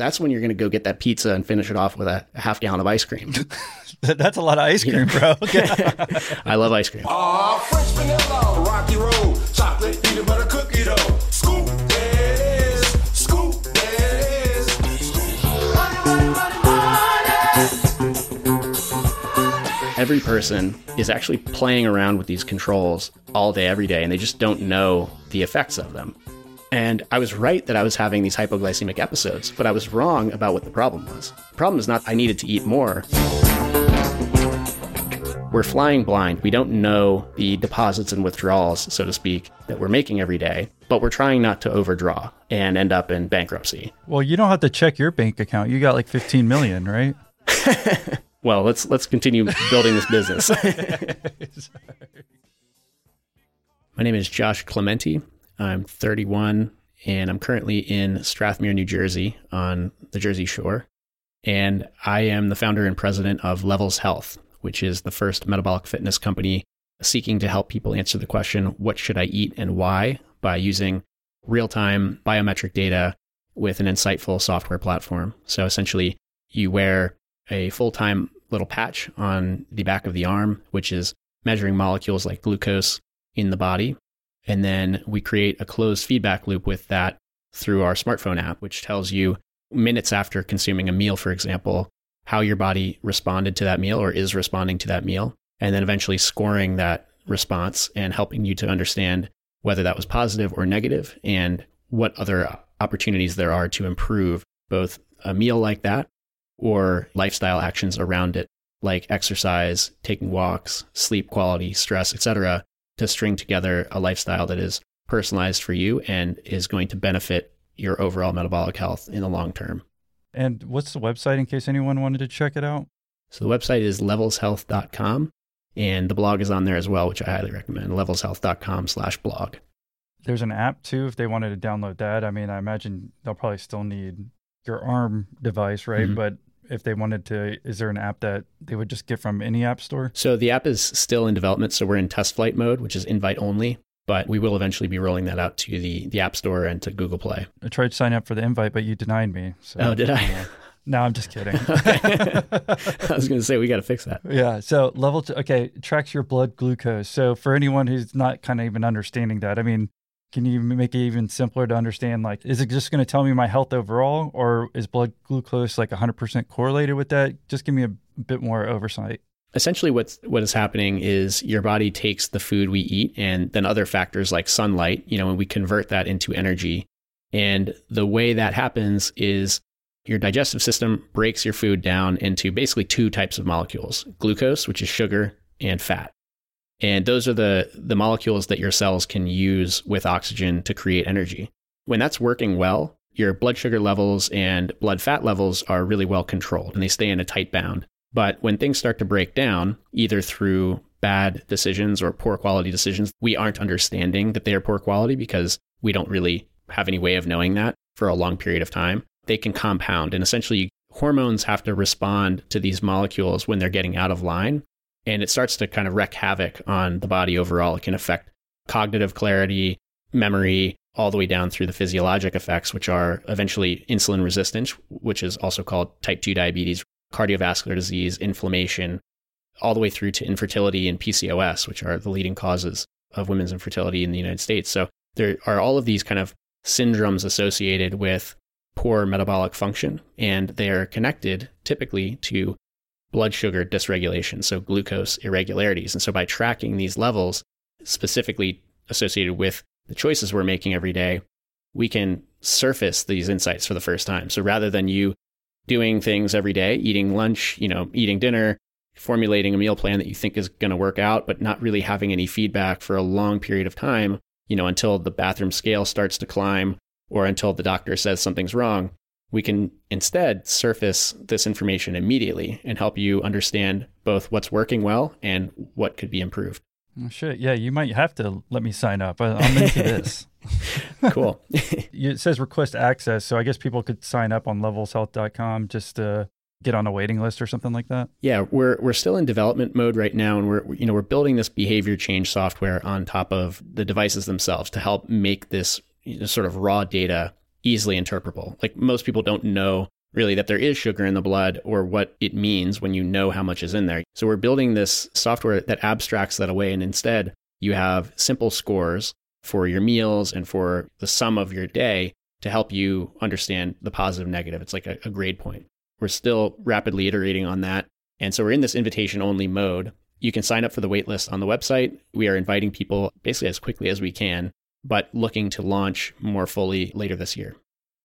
that's when you're going to go get that pizza and finish it off with a, a half gallon of ice cream. That's a lot of ice cream, bro. I love ice cream. French vanilla, rocky road, chocolate, peanut butter cookie dough. Scoop, there. Scoop, there it is. Money, money, money, money. Every person is actually playing around with these controls all day, every day, and they just don't know the effects of them. And I was right that I was having these hypoglycemic episodes, but I was wrong about what the problem was. The problem is not I needed to eat more. We're flying blind. We don't know the deposits and withdrawals, so to speak, that we're making every day, but we're trying not to overdraw and end up in bankruptcy. well, you don't have to check your bank account. You got like 15 million, right? Well, let's let's continue building this business. My name is Josh Clemente. I'm 31 and I'm currently in Strathmere, New Jersey on the Jersey Shore. And I am the founder and president of Levels Health, which is the first metabolic fitness company seeking to help people answer the question, what should I eat and why by using real time biometric data with an insightful software platform. So essentially, you wear a full time little patch on the back of the arm, which is measuring molecules like glucose in the body. And then we create a closed feedback loop with that through our smartphone app, which tells you minutes after consuming a meal, for example, how your body responded to that meal or is responding to that meal. And then eventually scoring that response and helping you to understand whether that was positive or negative and what other opportunities there are to improve both a meal like that or lifestyle actions around it, like exercise, taking walks, sleep quality, stress, etc., to string together a lifestyle that is personalized for you and is going to benefit your overall metabolic health in the long term. And what's the website in case anyone wanted to check it out? So the website is levelshealth.com and the blog is on there as well, which I highly recommend, levelshealth.com slash blog. There's an app too if they wanted to download that. I mean, I imagine they'll probably still need your arm device, right? Mhm. But if they wanted to, is there an app that they would just get from any app store? So the app is still in development. So we're in test flight mode, which is invite only, but we will eventually be rolling that out to the, the App Store and to Google Play. I tried to sign up for the invite, but you denied me. So, Oh, did I? No, I'm just kidding. I was going to say, we got to fix that. Yeah. So level two, okay, tracks your blood glucose. So for anyone who's not kind of even understanding that, I mean, can you make it even simpler to understand? Like, is it just going to tell me my health overall, or is blood glucose like 100% correlated with that? Just give me a bit more oversight. Essentially, what's, what is happening is your body takes the food we eat and then other factors like sunlight, you know, and we convert that into energy. And the way that happens is your digestive system breaks your food down into basically two types of molecules glucose, which is sugar, and fat. And those are the, the molecules that your cells can use with oxygen to create energy. When that's working well, your blood sugar levels and blood fat levels are really well controlled and they stay in a tight bound. But when things start to break down, either through bad decisions or poor quality decisions, we aren't understanding that they are poor quality because we don't really have any way of knowing that for a long period of time. They can compound and essentially hormones have to respond to these molecules when they're getting out of line and it starts to kind of wreak havoc on the body overall. It can affect cognitive clarity, memory, all the way down through the physiologic effects, which are eventually insulin resistance, which is also called type 2 diabetes, cardiovascular disease, inflammation, all the way through to infertility and PCOS, which are the leading causes of women's infertility in the United States. So there are all of these kind of syndromes associated with poor metabolic function, and they are connected typically to blood sugar dysregulation, so glucose irregularities. And so by tracking these levels specifically associated with the choices we're making every day, we can surface these insights for the first time. So rather than you doing things every day, eating lunch, you know, eating dinner, formulating a meal plan that you think is going to work out, but not really having any feedback for a long period of time, you know, until the bathroom scale starts to climb or until the doctor says something's wrong, we can instead surface this information immediately and help you understand both what's working well and what could be improved. Oh, shit. Yeah, you might have to let me sign up. I'm into this. Cool. It says request access. So I guess people could sign up on levelshealth.com just to get on a waiting list or something like that. yeah, we're we're still in development mode right now and we're you know, we're building this behavior change software on top of the devices themselves to help make this you know, sort of raw data easily interpretable. Like most people don't know really that there is sugar in the blood or what it means when you know how much is in there. So we're building this software that abstracts that away. And instead, you have simple scores for your meals and for the sum of your day to help you understand the positive negative. It's like a, a grade point. We're still rapidly iterating on that. And so we're in this invitation only mode. You can sign up for the waitlist on the website. We are inviting people basically as quickly as we can, but looking to launch more fully later this year.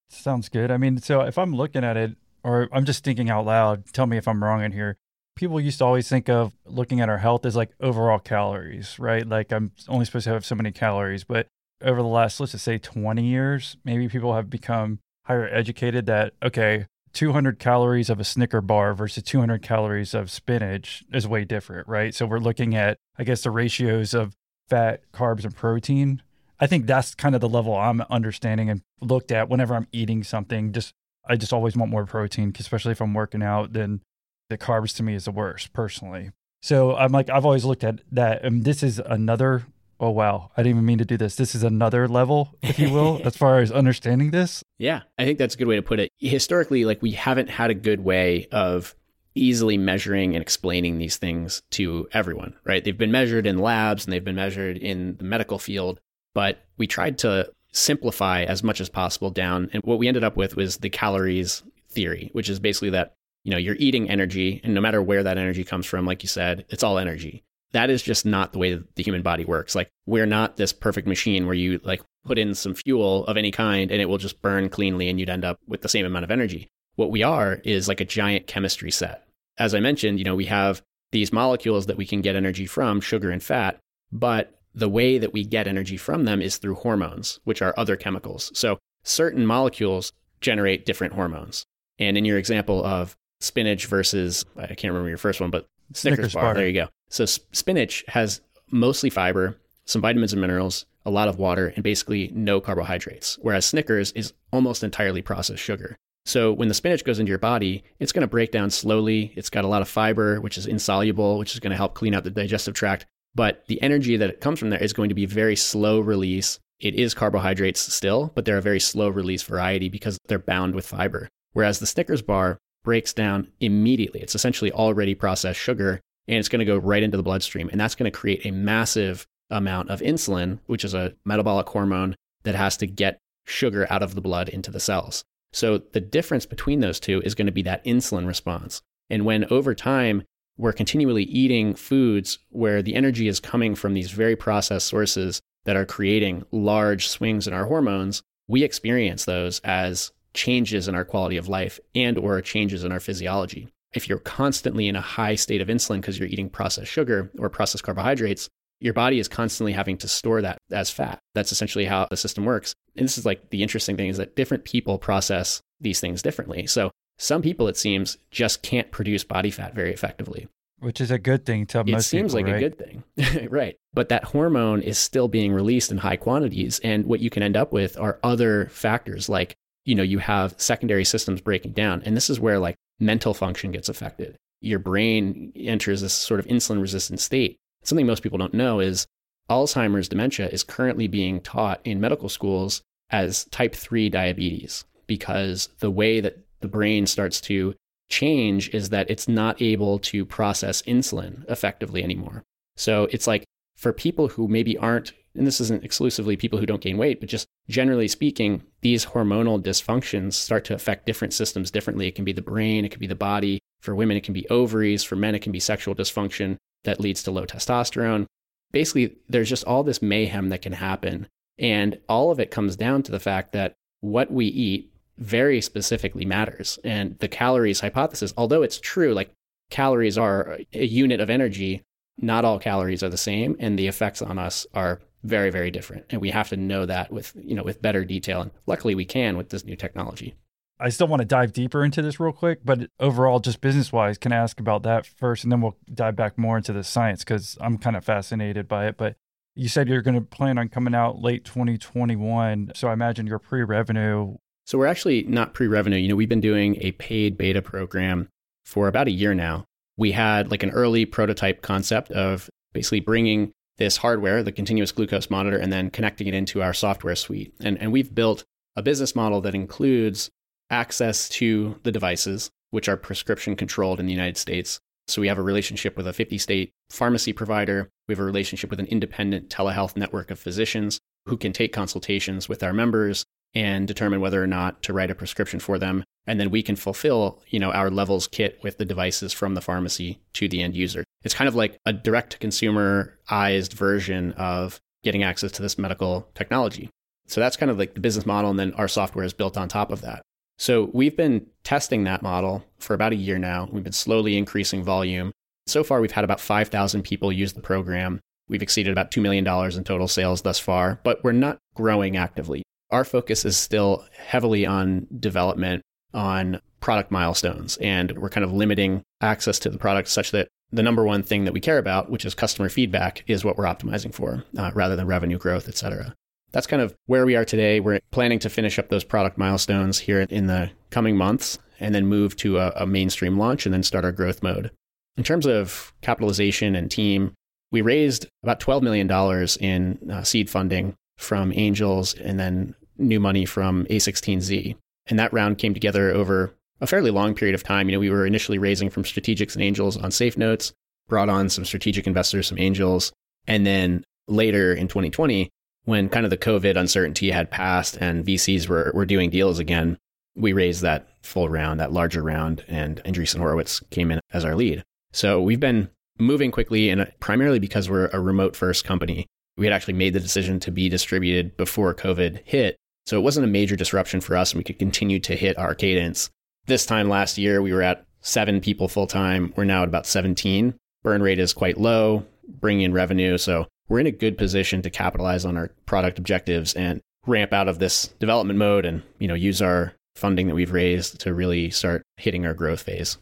Sounds good. I mean, so if I'm looking at it, or I'm just thinking out loud, tell me if I'm wrong in here. People used to always think of looking at our health as like overall calories, right? Like I'm only supposed to have so many calories. But over the last, let's just say 20 years, maybe people have become higher educated that, okay, 200 calories of a Snicker bar versus 200 calories of spinach is way different, right? So we're looking at, I guess, the ratios of fat, carbs, and protein. I think that's kind of the level I'm understanding and looked at whenever I'm eating something. Just I just always want more protein, especially if I'm working out. Then the carbs to me is the worst personally. So I'm like I've always looked at that, and this is another. Oh wow, I didn't even mean to do this. This is another level, if you will, as far as understanding this. Yeah, I think that's a good way to put it. Historically, like we haven't had a good way of easily measuring and explaining these things to everyone, right? They've been measured in labs and they've been measured in the medical field, but we tried to simplify as much as possible down. And what we ended up with was the calories theory, which is basically that, you know, you're eating energy and no matter where that energy comes from, like you said, it's all energy. That is just not the way the human body works. Like we're not this perfect machine where you like put in some fuel of any kind and it will just burn cleanly and you'd end up with the same amount of energy. What we are is like a giant chemistry set. As I mentioned, you know, we have these molecules that we can get energy from, sugar and fat, but the way that we get energy from them is through hormones, which are other chemicals. So certain molecules generate different hormones. And in your example of spinach versus, I can't remember your first one, but Snickers, Snickers bar, bar. there you go. So spinach has mostly fiber, some vitamins and minerals, a lot of water, and basically no carbohydrates, whereas Snickers is almost entirely processed sugar. So when the spinach goes into your body, it's going to break down slowly. It's got a lot of fiber, which is insoluble, which is going to help clean out the digestive tract. But the energy that comes from there is going to be very slow release. It is carbohydrates still, but they're a very slow release variety because they're bound with fiber. Whereas the Snickers bar breaks down immediately. It's essentially already processed sugar and it's going to go right into the bloodstream. And that's going to create a massive amount of insulin, which is a metabolic hormone that has to get sugar out of the blood into the cells. So the difference between those two is going to be that insulin response. And when over time we're continually eating foods where the energy is coming from these very processed sources that are creating large swings in our hormones, we experience those as changes in our quality of life and or changes in our physiology. If you're constantly in a high state of insulin because you're eating processed sugar or processed carbohydrates, your body is constantly having to store that as fat. That's essentially how the system works. And this is like the interesting thing is that different people process these things differently. So some people, it seems, just can't produce body fat very effectively. Which is a good thing to It most seems people, like right? a good thing. right. But that hormone is still being released in high quantities. And what you can end up with are other factors like, you know, you have secondary systems breaking down. And this is where like mental function gets affected. Your brain enters this sort of insulin resistant state. Something most people don't know is Alzheimer's dementia is currently being taught in medical schools as type 3 diabetes because the way that the brain starts to change is that it's not able to process insulin effectively anymore. So it's like for people who maybe aren't, and this isn't exclusively people who don't gain weight, but just generally speaking, these hormonal dysfunctions start to affect different systems differently. It can be the brain, it can be the body. For women, it can be ovaries. For men, it can be sexual dysfunction that leads to low testosterone. Basically, there's just all this mayhem that can happen. And all of it comes down to the fact that what we eat very specifically matters. And the calories hypothesis, although it's true, like calories are a unit of energy, not all calories are the same, and the effects on us are very, very different. And we have to know that with you know with better detail. And luckily, we can with this new technology. I still want to dive deeper into this real quick, but overall, just business wise, can I ask about that first, and then we'll dive back more into the science because I'm kind of fascinated by it. But you said you're going to plan on coming out late 2021, so I imagine your pre-revenue. So we're actually not pre-revenue. You know, we've been doing a paid beta program for about a year now. We had like an early prototype concept of basically bringing this hardware, the continuous glucose monitor, and then connecting it into our software suite. And, and we've built a business model that includes access to the devices, which are prescription controlled in the United States. So we have a relationship with a 50 state pharmacy provider. We have a relationship with an independent telehealth network of physicians who can take consultations with our members and determine whether or not to write a prescription for them. And then we can fulfill, you know, our levels kit with the devices from the pharmacy to the end user. It's kind of like a direct to consumerized version of getting access to this medical technology. So that's kind of like the business model. And then our software is built on top of that. So we've been testing that model for about a year now. We've been slowly increasing volume. So far, we've had about 5,000 people use the program. We've exceeded about $2 million in total sales thus far, but we're not growing actively. Our focus is still heavily on development, on product milestones, and we're kind of limiting access to the product such that the number one thing that we care about, which is customer feedback, is what we're optimizing for uh, rather than revenue growth, et cetera that's kind of where we are today. We're planning to finish up those product milestones here in the coming months and then move to a, a, mainstream launch and then start our growth mode. In terms of capitalization and team, we raised about $12 million in uh, seed funding from angels and then new money from A16Z. And that round came together over a fairly long period of time. You know, we were initially raising from strategics and angels on safe notes, brought on some strategic investors, some angels. And then later in 2020, when kind of the COVID uncertainty had passed and VCs were, were doing deals again, we raised that full round, that larger round, and Andreessen Horowitz came in as our lead. So we've been moving quickly, and primarily because we're a remote first company. We had actually made the decision to be distributed before COVID hit. So it wasn't a major disruption for us, and we could continue to hit our cadence. This time last year, we were at seven people full time. We're now at about 17. Burn rate is quite low, bringing in revenue. So we're in a good position to capitalize on our product objectives and ramp out of this development mode and you know use our funding that we've raised to really start hitting our growth phase.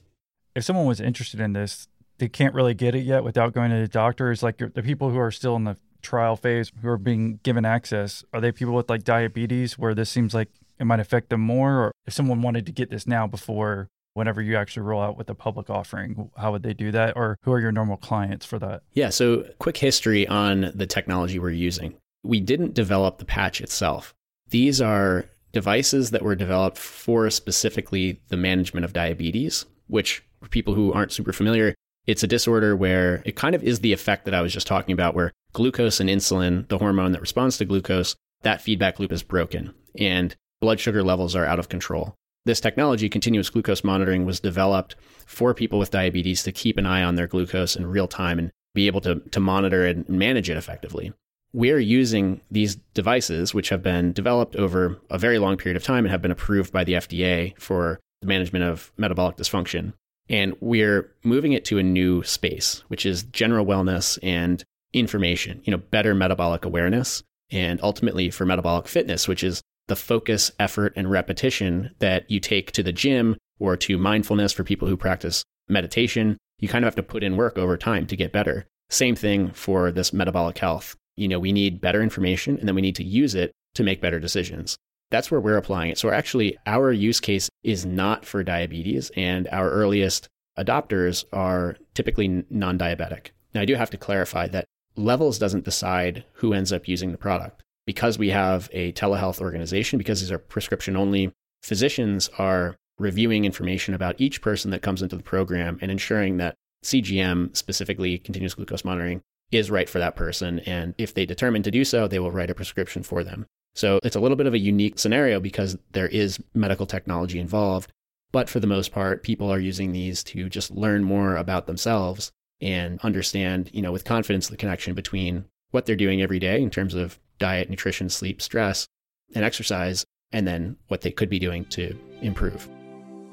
If someone was interested in this, they can't really get it yet without going to the doctor. Is like the people who are still in the trial phase who are being given access. Are they people with like diabetes where this seems like it might affect them more? Or if someone wanted to get this now before whenever you actually roll out with a public offering how would they do that or who are your normal clients for that yeah so quick history on the technology we're using we didn't develop the patch itself these are devices that were developed for specifically the management of diabetes which for people who aren't super familiar it's a disorder where it kind of is the effect that i was just talking about where glucose and insulin the hormone that responds to glucose that feedback loop is broken and blood sugar levels are out of control this technology, continuous glucose monitoring, was developed for people with diabetes to keep an eye on their glucose in real time and be able to, to monitor and manage it effectively. We're using these devices, which have been developed over a very long period of time and have been approved by the FDA for the management of metabolic dysfunction. And we're moving it to a new space, which is general wellness and information, you know, better metabolic awareness, and ultimately for metabolic fitness, which is the focus, effort, and repetition that you take to the gym or to mindfulness for people who practice meditation. You kind of have to put in work over time to get better. Same thing for this metabolic health. You know, we need better information and then we need to use it to make better decisions. That's where we're applying it. So, actually, our use case is not for diabetes, and our earliest adopters are typically non diabetic. Now, I do have to clarify that levels doesn't decide who ends up using the product because we have a telehealth organization, because these are prescription only, physicians are reviewing information about each person that comes into the program and ensuring that CGM, specifically continuous glucose monitoring, is right for that person. And if they determine to do so, they will write a prescription for them. So it's a little bit of a unique scenario because there is medical technology involved. But for the most part, people are using these to just learn more about themselves and understand, you know, with confidence the connection between what they're doing every day in terms of diet, nutrition, sleep, stress, and exercise, and then what they could be doing to improve.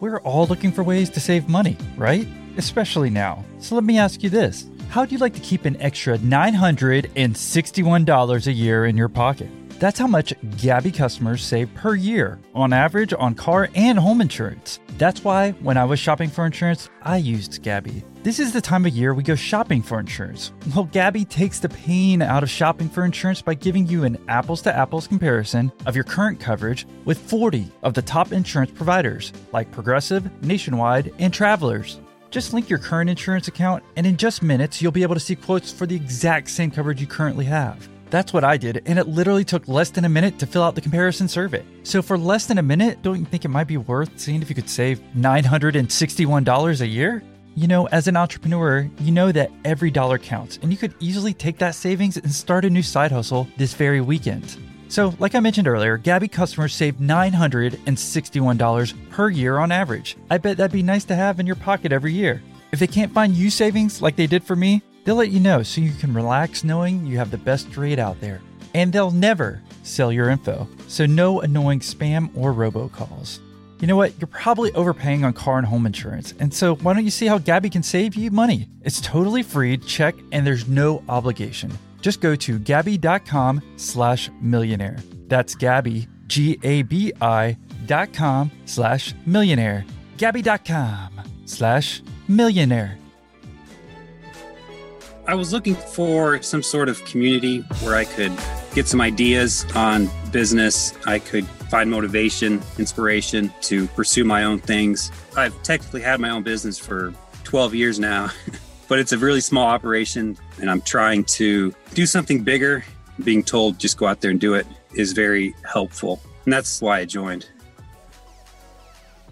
We're all looking for ways to save money, right? Especially now. So let me ask you this How do you like to keep an extra $961 a year in your pocket? That's how much Gabi customers save per year, on average, on car and home insurance. That's why when I was shopping for insurance, I used Gabi. This is the time of year we go shopping for insurance. Well, Gabi takes the pain out of shopping for insurance by giving you an apples to apples comparison of your current coverage with 40 of the top insurance providers like Progressive, Nationwide, and Travelers. Just link your current insurance account, and in just minutes, you'll be able to see quotes for the exact same coverage you currently have. That's what I did, and it literally took less than a minute to fill out the comparison survey. So for less than a minute, don't you think it might be worth seeing if you could save $961 a year? You know, as an entrepreneur, you know that every dollar counts, and you could easily take that savings and start a new side hustle this very weekend. So, like I mentioned earlier, Gabi customers save $961 per year on average. I bet that'd be nice to have in your pocket every year. If they can't find you savings like they did for me, they'll let you know so you can relax knowing you have the best rate out there. And they'll never sell your info, so no annoying spam or robocalls. You know what? You're probably overpaying on car and home insurance. And so why don't you see how Gabi can save you money? It's totally free, check, and there's no obligation. Just go to Gabi.com slash millionaire. That's Gabi, G-A-B-I dot com slash millionaire. Gabi.com slash millionaire. I was looking for some sort of community where I could get some ideas on business. I could find motivation, inspiration to pursue my own things. I've technically had my own business for 12 years now, but it's a really small operation and I'm trying to do something bigger. Being told just go out there and do it is very helpful. And that's why I joined.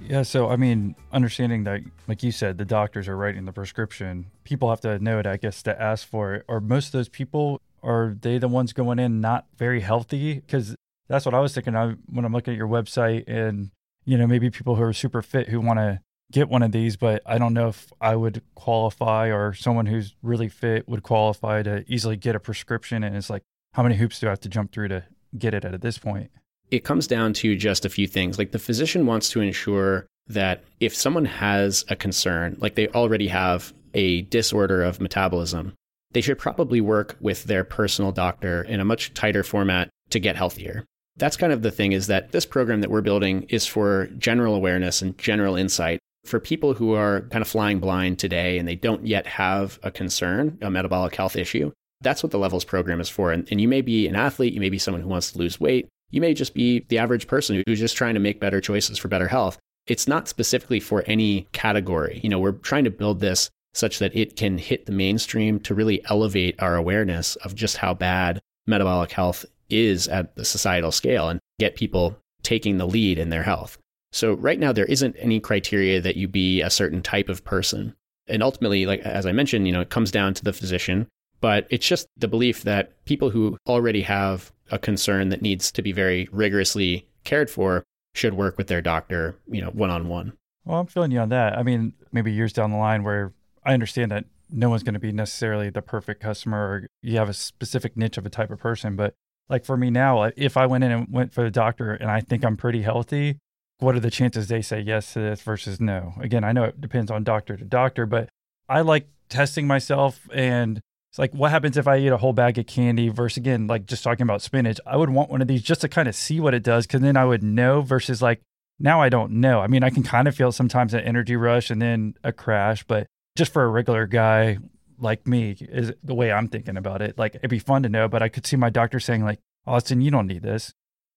Yeah, so I mean, understanding that, like you said, the doctors are writing the prescription, people have to know it, I guess, to ask for it. Are most of those people, are they the ones going in not very healthy? Because that's what I was thinking I, when I'm looking at your website and, you know, maybe people who are super fit who want to get one of these, but I don't know if I would qualify or someone who's really fit would qualify to easily get a prescription. And it's like, how many hoops do I have to jump through to get it at this point? it comes down to just a few things. Like the physician wants to ensure that if someone has a concern, like they already have a disorder of metabolism, they should probably work with their personal doctor in a much tighter format to get healthier. That's kind of the thing is that this program that we're building is for general awareness and general insight for people who are kind of flying blind today and they don't yet have a concern, a metabolic health issue. That's what the levels program is for. And, and you may be an athlete, you may be someone who wants to lose weight, you may just be the average person who's just trying to make better choices for better health. It's not specifically for any category. You know, we're trying to build this such that it can hit the mainstream to really elevate our awareness of just how bad metabolic health is at the societal scale and get people taking the lead in their health. So right now there isn't any criteria that you be a certain type of person. And ultimately, like as I mentioned, you know, it comes down to the physician, but it's just the belief that people who already have a concern that needs to be very rigorously cared for should work with their doctor, you know, one on one. Well, I'm feeling you on that. I mean, maybe years down the line where I understand that no one's going to be necessarily the perfect customer or you have a specific niche of a type of person. But like for me now, if I went in and went for the doctor and I think I'm pretty healthy, what are the chances they say yes to this versus no? Again, I know it depends on doctor to doctor, but I like testing myself and it's like what happens if I eat a whole bag of candy versus again, like just talking about spinach. I would want one of these just to kind of see what it does because then I would know versus like now I don't know. I mean, I can kind of feel sometimes an energy rush and then a crash, but just for a regular guy like me is the way I'm thinking about it. Like it'd be fun to know, but I could see my doctor saying like, Austin, you don't need this.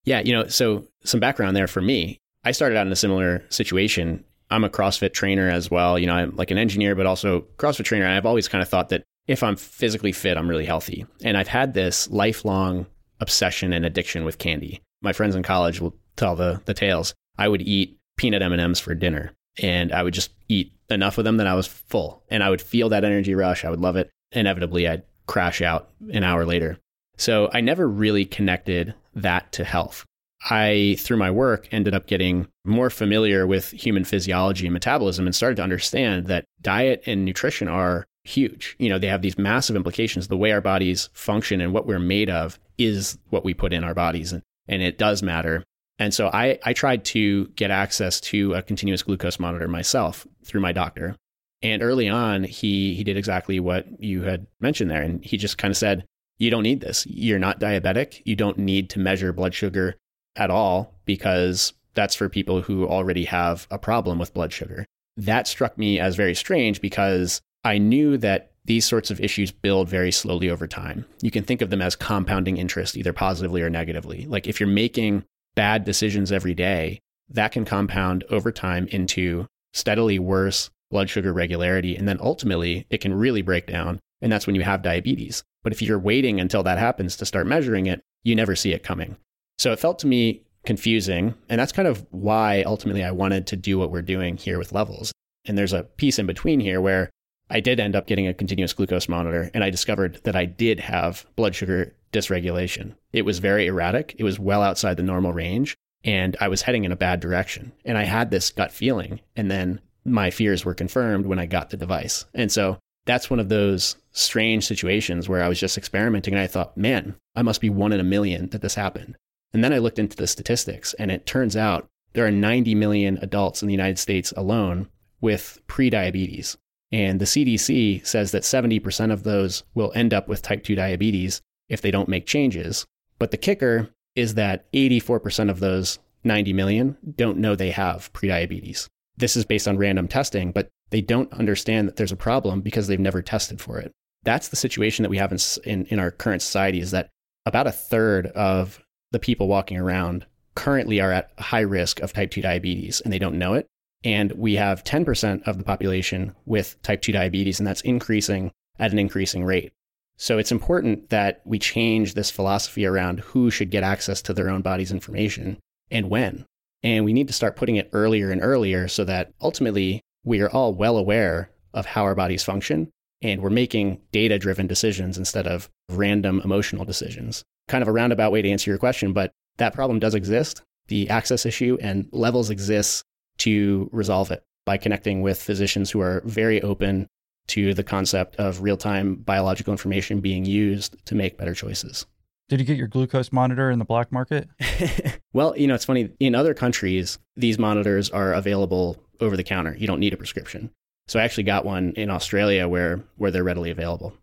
Yeah, you know, so some background there for me. I started out in a similar situation. I'm a CrossFit trainer as well. You know, I'm like an engineer, but also CrossFit trainer. And I've always kind of thought that if I'm physically fit, I'm really healthy. And I've had this lifelong obsession and addiction with candy. My friends in college will tell the the tales. I would eat peanut M&Ms for dinner and I would just eat enough of them that I was full and I would feel that energy rush. I would love it. Inevitably, I'd crash out an hour later. So I never really connected that to health. I, through my work, ended up getting more familiar with human physiology and metabolism and started to understand that diet and nutrition are huge. You know, they have these massive implications. The way our bodies function and what we're made of is what we put in our bodies, and, and it does matter. And so I, I tried to get access to a continuous glucose monitor myself through my doctor. And early on, he, he did exactly what you had mentioned there. And he just kind of said, You don't need this. You're not diabetic. You don't need to measure blood sugar at all because that's for people who already have a problem with blood sugar. That struck me as very strange because I knew that these sorts of issues build very slowly over time. You can think of them as compounding interest, either positively or negatively. Like if you're making bad decisions every day, that can compound over time into steadily worse blood sugar regularity. And then ultimately, it can really break down And that's when you have diabetes. But if you're waiting until that happens to start measuring it, you never see it coming. So it felt to me confusing. And that's kind of why ultimately I wanted to do what we're doing here with levels. And there's a piece in between here where I did end up getting a continuous glucose monitor and I discovered that I did have blood sugar dysregulation. It was very erratic, it was well outside the normal range, and I was heading in a bad direction. And I had this gut feeling. And then my fears were confirmed when I got the device. And so that's one of those strange situations where I was just experimenting and I thought, man, I must be one in a million that this happened. And then I looked into the statistics and it turns out there are 90 million adults in the United States alone with prediabetes. And the CDC says that 70% of those will end up with type 2 diabetes if they don't make changes. But the kicker is that 84% of those 90 million don't know they have prediabetes. This is based on random testing, but they don't understand that there's a problem because they've never tested for it. That's the situation that we have in, in, in our current society is that about a third of the people walking around currently are at high risk of type 2 diabetes and they don't know it. And we have 10% of the population with type 2 diabetes, and that's increasing at an increasing rate. So it's important that we change this philosophy around who should get access to their own body's information and when. And we need to start putting it earlier and earlier so that ultimately we are all well aware of how our bodies function and we're making data driven decisions instead of random emotional decisions. Kind of a roundabout way to answer your question, but that problem does exist. The access issue and levels exists to resolve it by connecting with physicians who are very open to the concept of real time biological information being used to make better choices. Did you get your glucose monitor in the black market? well, you know, it's funny. In other countries, these monitors are available over the counter. You don't need a prescription. So I actually got one in Australia where where they're readily available.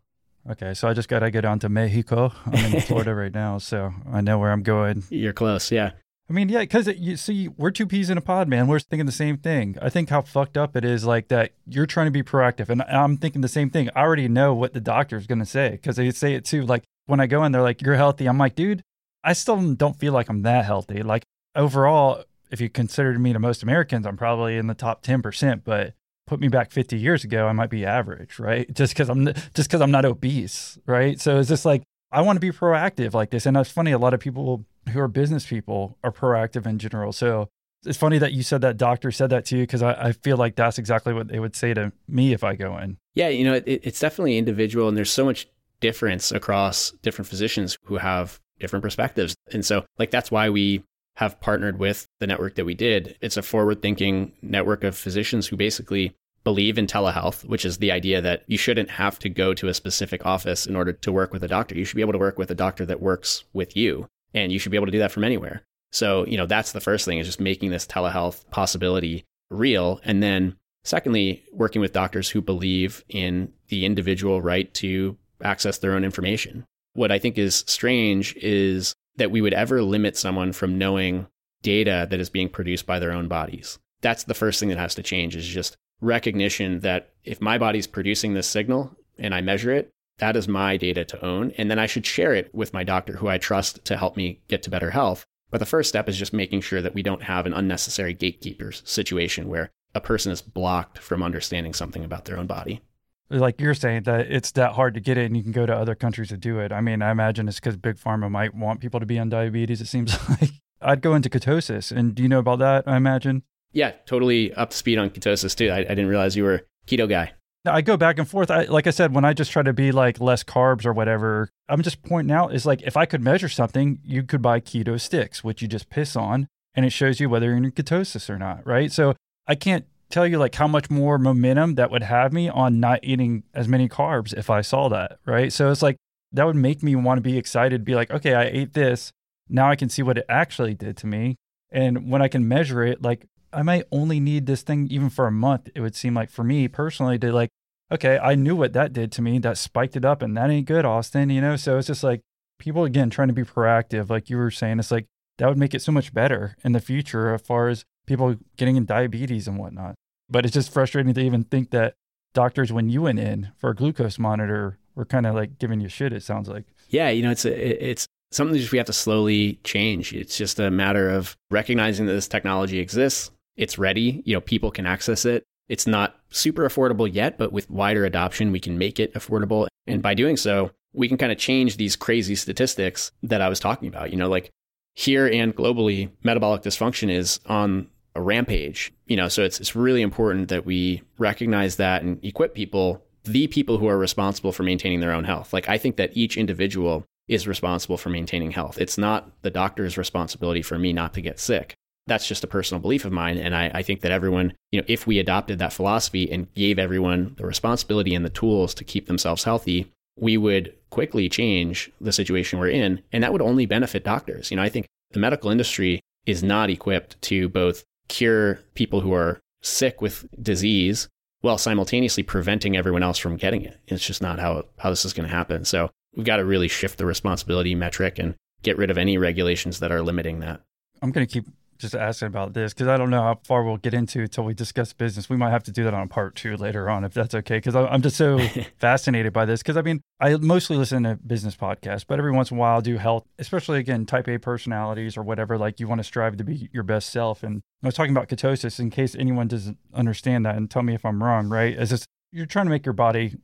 Okay, so I just got to get on to Mexico. I'm in Florida right now, so I know where I'm going. You're close, yeah. I mean, yeah, because you see, we're two peas in a pod, man. We're thinking the same thing. I think how fucked up it is, like that you're trying to be proactive, and I'm thinking the same thing. I already know what the doctor's going to say because they say it too. Like when I go in, they're like, "You're healthy." I'm like, dude, I still don't feel like I'm that healthy. Like overall, if you consider me to most Americans, I'm probably in the top ten percent. But put me back 50 years ago, I might be average, right? Just because I'm just because I'm not obese, right? So it's just like I want to be proactive like this, and it's funny. A lot of people who are business people are proactive in general. So it's funny that you said that doctor said that to you because I, I, feel like that's exactly what they would say to me if I go in. Yeah, you know, it, it's definitely individual, and there's so much difference across different physicians who have different perspectives. And so, like, that's why we have partnered with the network that we did. It's a forward thinking network of physicians who basically believe in telehealth, which is the idea that you shouldn't have to go to a specific office in order to work with a doctor. You should be able to work with a doctor that works with you, and you should be able to do that from anywhere. So, you know, that's the first thing is just making this telehealth possibility real. And then, secondly, working with doctors who believe in the individual right to access their own information. What I think is strange is that we would ever limit someone from knowing data that is being produced by their own bodies. That's the first thing that has to change is just recognition that if my body's producing this signal and I measure it, that is my data to own. And then I should share it with my doctor who I trust to help me get to better health. But the first step is just making sure that we don't have an unnecessary gatekeepers situation where a person is blocked from understanding something about their own body. Like you're saying that it's that hard to get it and you can go to other countries to do it. I mean, I imagine it's because Big Pharma might want people to be on diabetes, it seems like. I'd go into ketosis. And do you know about that? I imagine. Yeah, totally up to speed on ketosis too. I, I didn't realize you were keto guy. I go back and forth. I, like I said, when I just try to be like less carbs or whatever, I'm just pointing out is like if I could measure something, you could buy keto sticks, which you just piss on, and it shows you whether you're in ketosis or not, right? So I can't tell you like how much more momentum that would have me on not eating as many carbs if I saw that, right? So it's like that would make me want to be excited, be like, okay, I ate this. Now I can see what it actually did to me. And when I can measure it, like I might only need this thing even for a month. It would seem like for me personally to like, okay, I knew what that did to me. That spiked it up and that ain't good, Austin, you know? So it's just like people again trying to be proactive, like you were saying, it's like that would make it so much better in the future as far as people getting in diabetes and whatnot. But it's just frustrating to even think that doctors, when you went in for a glucose monitor, were kind of like giving you shit, it sounds like. Yeah, you know, it's a, it's something that we have to slowly change. It's just a matter of recognizing that this technology exists, it's ready, you know, people can access it. It's not super affordable yet, but with wider adoption, we can make it affordable. And by doing so, we can kind of change these crazy statistics that I was talking about. You know, like here and globally, metabolic dysfunction is on a rampage. You know, so it's it's really important that we recognize that and equip people, the people who are responsible for maintaining their own health. Like I think that each individual is responsible for maintaining health. It's not the doctor's responsibility for me not to get sick. That's just a personal belief of mine. And I, I think that everyone, you know, if we adopted that philosophy and gave everyone the responsibility and the tools to keep themselves healthy, we would quickly change the situation we're in. And that would only benefit doctors. You know, I think the medical industry is not equipped to both cure people who are sick with disease while simultaneously preventing everyone else from getting it. It's just not how, how this is going to happen. So we've got to really shift the responsibility metric and get rid of any regulations that are limiting that. I'm going to keep just asking about this because I don't know how far we'll get into until we discuss business. We might have to do that on part two later on if that's okay. Because I'm just so fascinated by this. Because I mean, I mostly listen to business podcasts, but every once in a while I'll do health, especially again, type A personalities or whatever. Like you want to strive to be your best self. And I was talking about ketosis in case anyone doesn't understand that and tell me if I'm wrong, right? Is this you're trying to make your body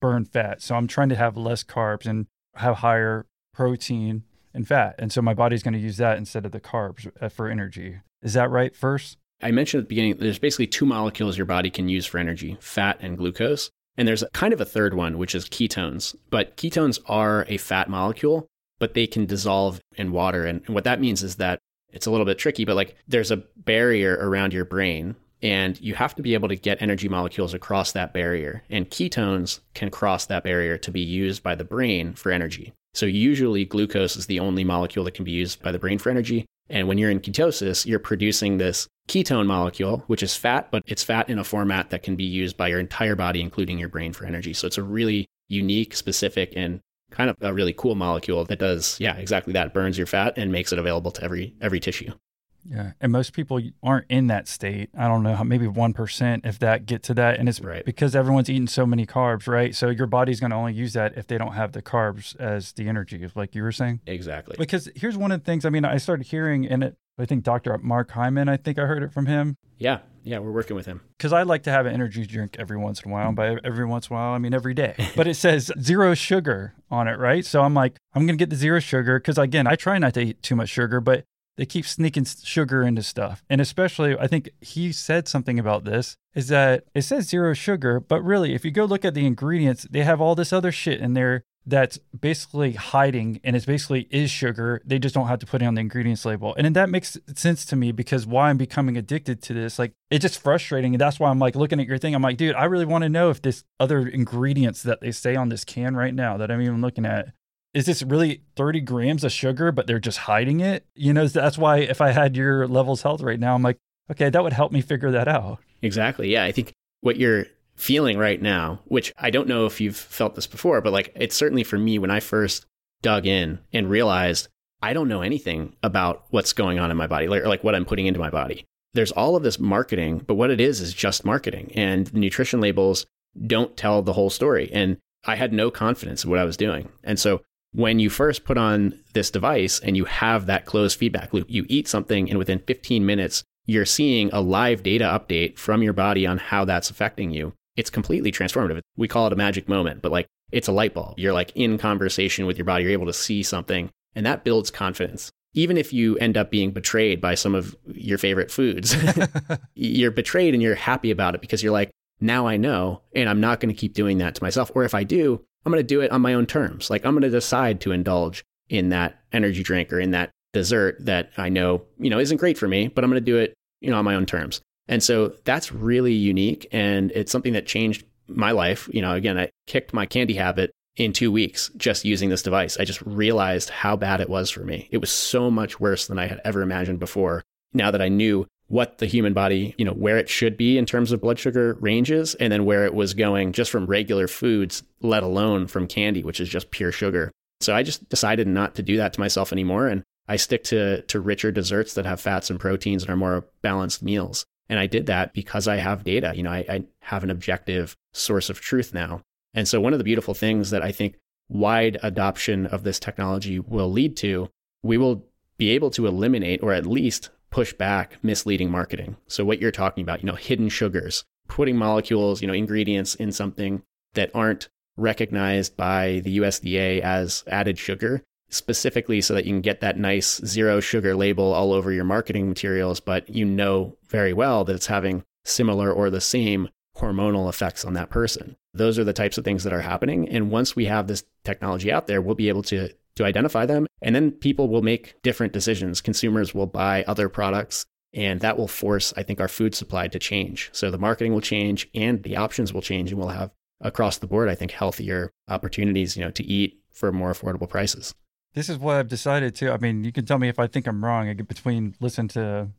burn fat. So I'm trying to have less carbs and have higher protein and fat. And so my body's going to use that instead of the carbs uh, for energy. Is that right first? I mentioned at the beginning, there's basically two molecules your body can use for energy fat and glucose. And there's kind of a third one, which is ketones. But ketones are a fat molecule, but they can dissolve in water. And what that means is that it's a little bit tricky, but like there's a barrier around your brain, and you have to be able to get energy molecules across that barrier. And ketones can cross that barrier to be used by the brain for energy. So usually glucose is the only molecule that can be used by the brain for energy. And when you're in ketosis, you're producing this ketone molecule, which is fat, but it's fat in a format that can be used by your entire body, including your brain for energy. So it's a really unique, specific, and kind of a really cool molecule that does, yeah, exactly that. Burns your fat and makes it available to every every tissue. Yeah. And most people aren't in that state. I don't know, how maybe 1% if that get to that. And it's Right. because everyone's eating so many carbs, right? So your body's going to only use that if they don't have the carbs as the energy, like you were saying. Exactly. Because here's one of the things, I mean, I started hearing in it, I think Dr. Mark Hyman, I think I heard it from him. Yeah. Yeah. We're working with him. Because I like to have an energy drink every once in a while. And by every once in a while, I mean every day. But it says zero sugar on it, right? So I'm like, I'm going to get the zero sugar. Because again, I try not to eat too much sugar, but they keep sneaking sugar into stuff. And especially, I think he said something about this is that it says zero sugar, but really, if you go look at the ingredients, they have all this other shit in there that's basically hiding and it's basically is sugar. They just don't have to put it on the ingredients label. And that makes sense to me because why I'm becoming addicted to this, like it's just frustrating. And that's why I'm like looking at your thing. I'm like, dude, I really want to know if this other ingredients that they say on this can right now that I'm even looking at is this really 30 grams of sugar, but they're just hiding it? You know, that's why if I had your levels health right now, I'm like, okay, that would help me figure that out. Exactly. Yeah. I think what you're feeling right now, which I don't know if you've felt this before, but like it's certainly for me when I first dug in and realized I don't know anything about what's going on in my body, like, like what I'm putting into my body. There's all of this marketing, but what it is is just marketing. And the nutrition labels don't tell the whole story. And I had no confidence in what I was doing. And so when you first put on this device and you have that closed feedback loop, you eat something and within 15 minutes, you're seeing a live data update from your body on how that's affecting you. It's completely transformative. We call it a magic moment, but like it's a light bulb. You're like in conversation with your body, you're able to see something, and that builds confidence. Even if you end up being betrayed by some of your favorite foods, you're betrayed and you're happy about it because you're like, now I know, and I'm not going to keep doing that to myself. Or if I do, I'm going to do it on my own terms. Like I'm going to decide to indulge in that energy drink or in that dessert that I know, you know, isn't great for me, but I'm going to do it, you know, on my own terms. And so that's really unique. And it's something that changed my life. You know, again, I kicked my candy habit in two weeks just using this device. I just realized how bad it was for me. It was so much worse than I had ever imagined before. Now that I knew what the human body, you know, where it should be in terms of blood sugar ranges and then where it was going just from regular foods, let alone from candy, which is just pure sugar. So I just decided not to do that to myself anymore. And I stick to, to richer desserts that have fats and proteins and are more balanced meals. And I did that because I have data. You know, I, I have an objective source of truth now. And so one of the beautiful things that I think wide adoption of this technology will lead to, we will be able to eliminate or at least push back misleading marketing. So what you're talking about, you know, hidden sugars, putting molecules, you know, ingredients in something that aren't recognized by the USDA as added sugar specifically so that you can get that nice zero sugar label all over your marketing materials, but you know very well that it's having similar or the same hormonal effects on that person. Those are the types of things that are happening. And once we have this technology out there, we'll be able to, to identify them. And then people will make different decisions. Consumers will buy other products. And that will force, I think, our food supply to change. So the marketing will change and the options will change. And we'll have across the board, I think, healthier opportunities, you know, to eat for more affordable prices. This is what I've decided to. I mean, you can tell me if I think I'm wrong. I get between listen to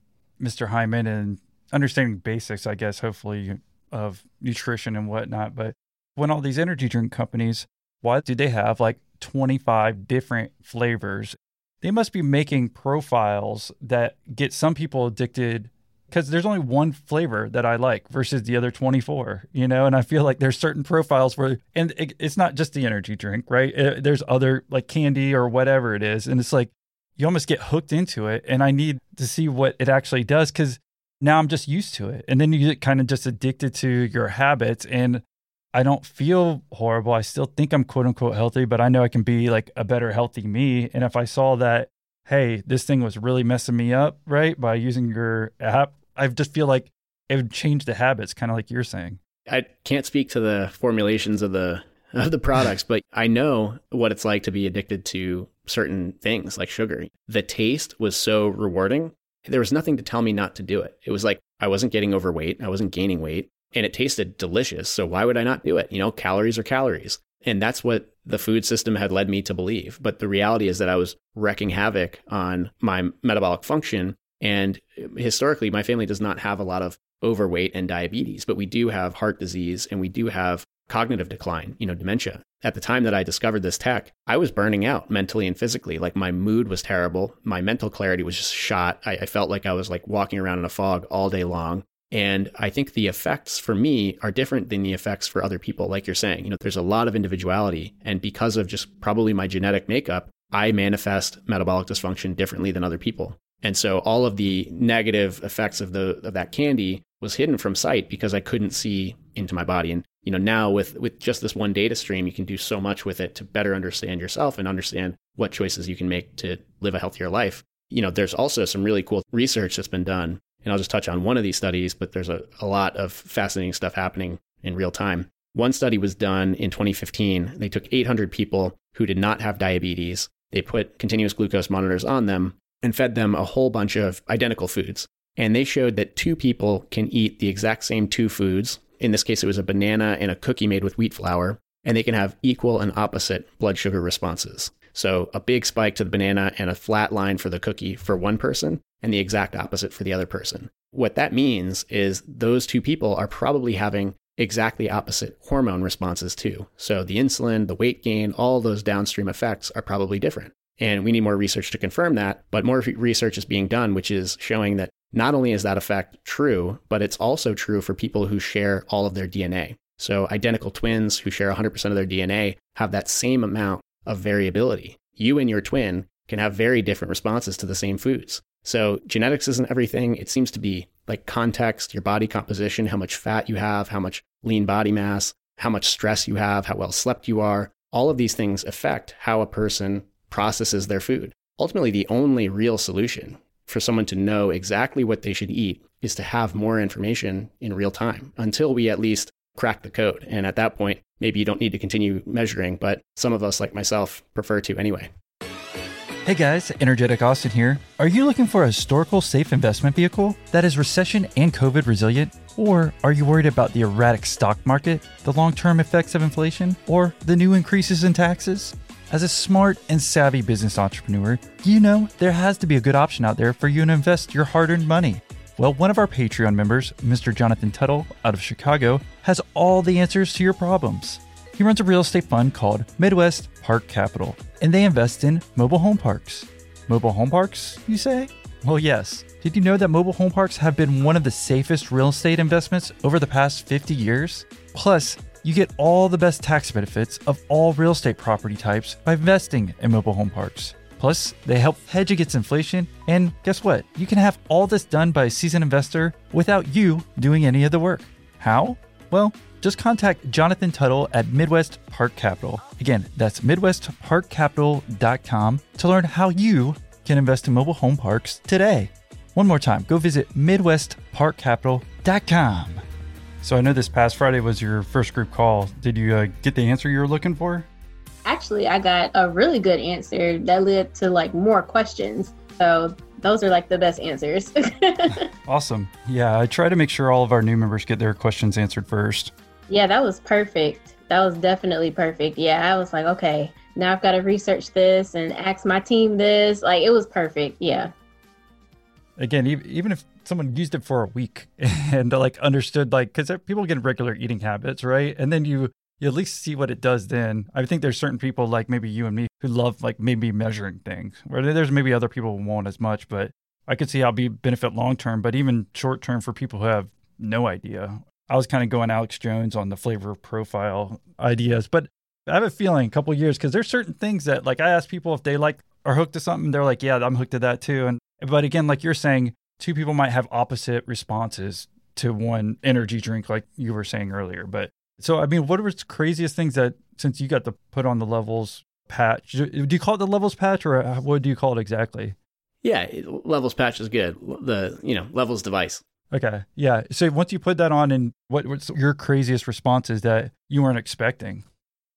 Mr. Hyman and understanding basics, I guess, hopefully, of nutrition and whatnot. But when all these energy drink companies, why do they have like 25 different flavors? They must be making profiles that get some people addicted because there's only one flavor that I like versus the other 24, you know? And I feel like there's certain profiles where, and it, it's not just the energy drink, right? It, there's other like candy or whatever it is. And it's like, you almost get hooked into it. And I need to see what it actually does because now I'm just used to it. And then you get kind of just addicted to your habits. And I don't feel horrible. I still think I'm quote unquote healthy, but I know I can be like a better healthy me. And if I saw that, hey, this thing was really messing me up, right, by using your app, I just feel like it would change the habits, kind of like you're saying. I can't speak to the formulations of the of the products, but I know what it's like to be addicted to certain things like sugar. The taste was so rewarding. There was nothing to tell me not to do it. It was like I wasn't getting overweight, I wasn't gaining weight, and it tasted delicious. So why would I not do it? You know, calories are calories. And that's what the food system had led me to believe. But the reality is that I was wrecking havoc on my metabolic function and historically, my family does not have a lot of overweight and diabetes, but we do have heart disease and we do have cognitive decline, you know, dementia. At the time that I discovered this tech, I was burning out mentally and physically. Like my mood was terrible. My mental clarity was just shot. I, I felt like I was like walking around in a fog all day long. And I think the effects for me are different than the effects for other people. Like you're saying, you know, there's a lot of individuality. And because of just probably my genetic makeup, I manifest metabolic dysfunction differently than other people. And so all of the negative effects of the of that candy was hidden from sight because I couldn't see into my body. And you know, now with with just this one data stream, you can do so much with it to better understand yourself and understand what choices you can make to live a healthier life. You know, there's also some really cool research that's been done. And I'll just touch on one of these studies, but there's a, a lot of fascinating stuff happening in real time. One study was done in 2015. They took 800 people who did not have diabetes. They put continuous glucose monitors on them and fed them a whole bunch of identical foods. And they showed that two people can eat the exact same two foods. In this case, it was a banana and a cookie made with wheat flour, and they can have equal and opposite blood sugar responses. So a big spike to the banana and a flat line for the cookie for one person, and the exact opposite for the other person. What that means is those two people are probably having exactly opposite hormone responses too. So the insulin, the weight gain, all those downstream effects are probably different. And we need more research to confirm that. But more research is being done, which is showing that not only is that effect true, but it's also true for people who share all of their DNA. So identical twins who share 100% of their DNA have that same amount of variability. You and your twin can have very different responses to the same foods. So genetics isn't everything. It seems to be like context, your body composition, how much fat you have, how much lean body mass, how much stress you have, how well slept you are. All of these things affect how a person processes their food. Ultimately, the only real solution for someone to know exactly what they should eat is to have more information in real time until we at least crack the code. And at that point, maybe you don't need to continue measuring, but some of us, like myself, prefer to anyway. Hey guys, Energetic Austin here. Are you looking for a historical safe investment vehicle that is recession and COVID resilient? Or are you worried about the erratic stock market, the long term effects of inflation, or the new increases in taxes? As a smart and savvy business entrepreneur, you know there has to be a good option out there for you to invest your hard earned money. Well, one of our Patreon members, Mr. Jonathan Tuttle out of Chicago, has all the answers to your problems. He runs a real estate fund called Midwest Park Capital, and they invest in mobile home parks. Mobile home parks, you say? Well, yes. Did you know that mobile home parks have been one of the safest real estate investments over the past 50 years? Plus, you get all the best tax benefits of all real estate property types by investing in mobile home parks. Plus, they help hedge against inflation, and guess what? You can have all this done by a seasoned investor without you doing any of the work. How? Well, just contact Jonathan Tuttle at Midwest Park Capital. Again, that's MidwestParkCapital.com to learn how you can invest in mobile home parks today. One more time, go visit MidwestParkCapital.com. So I know this past Friday was your first group call. Did you uh, get the answer you were looking for? Actually, I got a really good answer that led to like more questions. So those are like the best answers. Awesome. Yeah, I try to make sure all of our new members get their questions answered first. Yeah, that was perfect. That was definitely perfect. Yeah, I was like, okay, now I've got to research this and ask my team this. Like, it was perfect. Yeah. Again, even if someone used it for a week and like understood, like, because people get regular eating habits, right? And then you you at least see what it does. Then I think there's certain people like maybe you and me who love like maybe measuring things. Where there's maybe other people who won't as much, but I could see how be benefit long term, but even short term for people who have no idea. I was kind of going Alex Jones on the flavor profile ideas, but I have a feeling a couple years because there's certain things that like I ask people if they like are hooked to something, they're like, yeah, I'm hooked to that too. And but again, like you're saying, two people might have opposite responses to one energy drink, like you were saying earlier. But so I mean, what are the craziest things that since you got to put on the levels patch? Do do you call it the levels patch, or uh, what do you call it exactly? Yeah, levels patch is good. The you know levels device. Okay, yeah. So once you put that on, and what what's your craziest responses that you weren't expecting?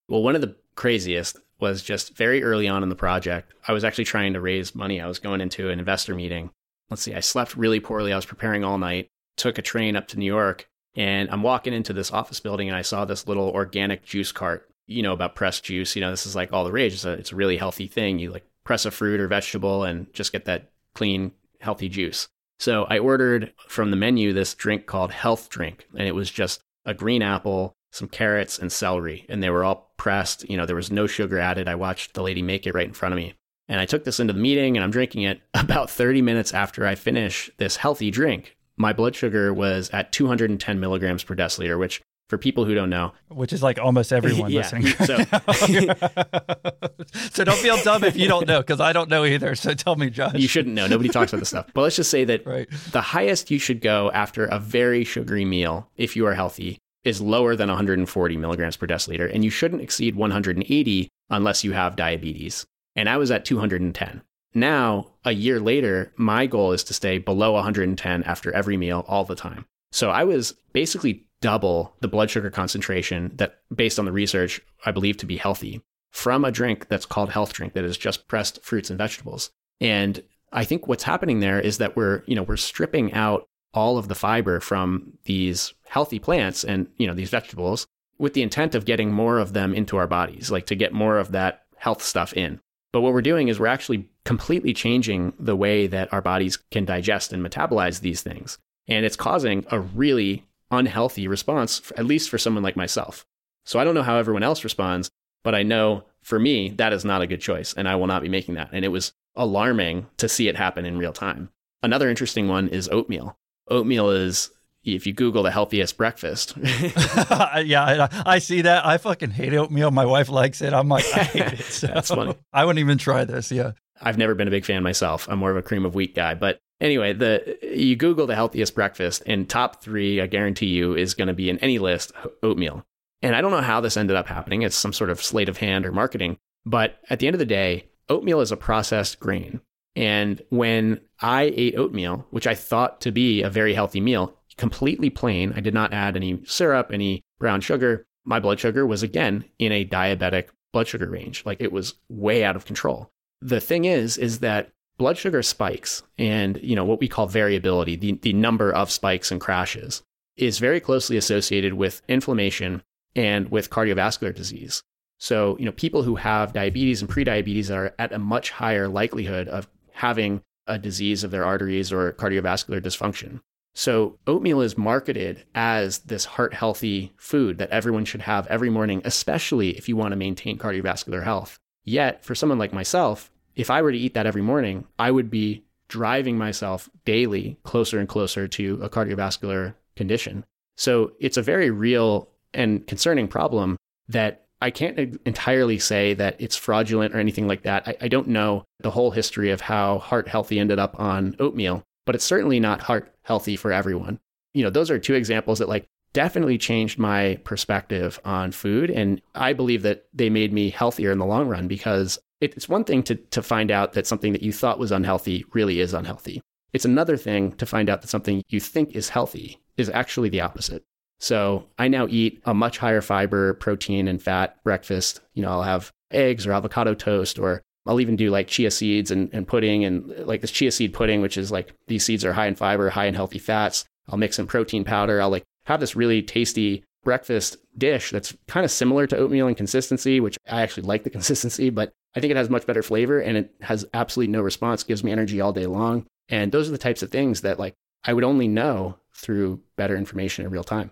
Well, one of the craziest was just very early on in the project. I was actually trying to raise money. I was going into an investor meeting. Let's see, I slept really poorly. I was preparing all night, took a train up to New York, and I'm walking into this office building and I saw this little organic juice cart. You know about pressed juice. You know, this is like all the rage. It's a, it's a really healthy thing. You like press a fruit or vegetable and just get that clean, healthy juice. So I ordered from the menu this drink called Health Drink, and it was just a green apple, some carrots, and celery, and they were all pressed. You know, there was no sugar added. I watched the lady make it right in front of me. And I took this into the meeting and I'm drinking it. About 30 minutes after I finish this healthy drink, my blood sugar was at 210 milligrams per deciliter, which for people who don't know, Which is like almost everyone Yeah, listening. so- so don't feel dumb if you don't know, because I don't know either. So tell me, Josh. you shouldn't know. Nobody talks about this stuff. But let's just say that Right. the highest you should go after a very sugary meal, if you are healthy, is lower than 140 milligrams per deciliter. And you shouldn't exceed 180 unless you have diabetes. And I was at 210. Now, a year later, my goal is to stay below 110 after every meal all the time. So I was basically double the blood sugar concentration that, based on the research, I believe to be healthy from a drink that's called health drink that is just pressed fruits and vegetables. And I think what's happening there is that we're, you know, we're stripping out all of the fiber from these healthy plants and, you know, these vegetables with the intent of getting more of them into our bodies, like to get more of that health stuff in. But what we're doing is we're actually completely changing the way that our bodies can digest and metabolize these things. And it's causing a really unhealthy response, at least for someone like myself. So I don't know how everyone else responds, but I know for me, that is not a good choice. And I will not be making that. And it was alarming to see it happen in real time. Another interesting one is oatmeal. Oatmeal is, if you Google the healthiest breakfast, yeah, I, I see that. I fucking hate oatmeal. My wife likes it. I'm like, I hate it. So That's funny. I wouldn't even try this. Yeah. I've never been a big fan myself. I'm more of a cream of wheat guy. But anyway, the you Google the healthiest breakfast, and top three, I guarantee you, is going to be in any list oatmeal. And I don't know how this ended up happening. It's some sort of sleight of hand or marketing. But at the end of the day, oatmeal is a processed grain. And when I ate oatmeal, which I thought to be a very healthy meal, completely plain, I did not add any syrup, any brown sugar. My blood sugar was again in a diabetic blood sugar range. Like it was way out of control. The thing is, is that blood sugar spikes and, you know, what we call variability, the, the number of spikes and crashes is very closely associated with inflammation and with cardiovascular disease. So, you know, people who have diabetes and prediabetes are at a much higher likelihood of having a disease of their arteries or cardiovascular dysfunction. So, oatmeal is marketed as this heart healthy food that everyone should have every morning, especially if you want to maintain cardiovascular health. Yet, for someone like myself, if I were to eat that every morning, I would be driving myself daily closer and closer to a cardiovascular condition. So, it's a very real and concerning problem that I can't entirely say that it's fraudulent or anything like that. I, I, don't know the whole history of how heart healthy ended up on oatmeal, but it's certainly not heart healthy for everyone. You know, those are two examples that like definitely changed my perspective on food. And I believe that they made me healthier in the long run because it's one thing to, to find out that something that you thought was unhealthy really is unhealthy. It's another thing to find out that something you think is healthy is actually the opposite. So I now eat a much higher fiber, protein, and fat breakfast. You know, I'll have eggs or avocado toast, or I'll even do like chia seeds and, and pudding and like this chia seed pudding, which is like these seeds are high in fiber, high in healthy fats. I'll mix some protein powder. I'll like have this really tasty breakfast dish that's kind of similar to oatmeal in consistency, which I actually like the consistency, but I think it has much better flavor and it has absolutely no response, gives me energy all day long. And those are the types of things that like I would only know through better information in real time.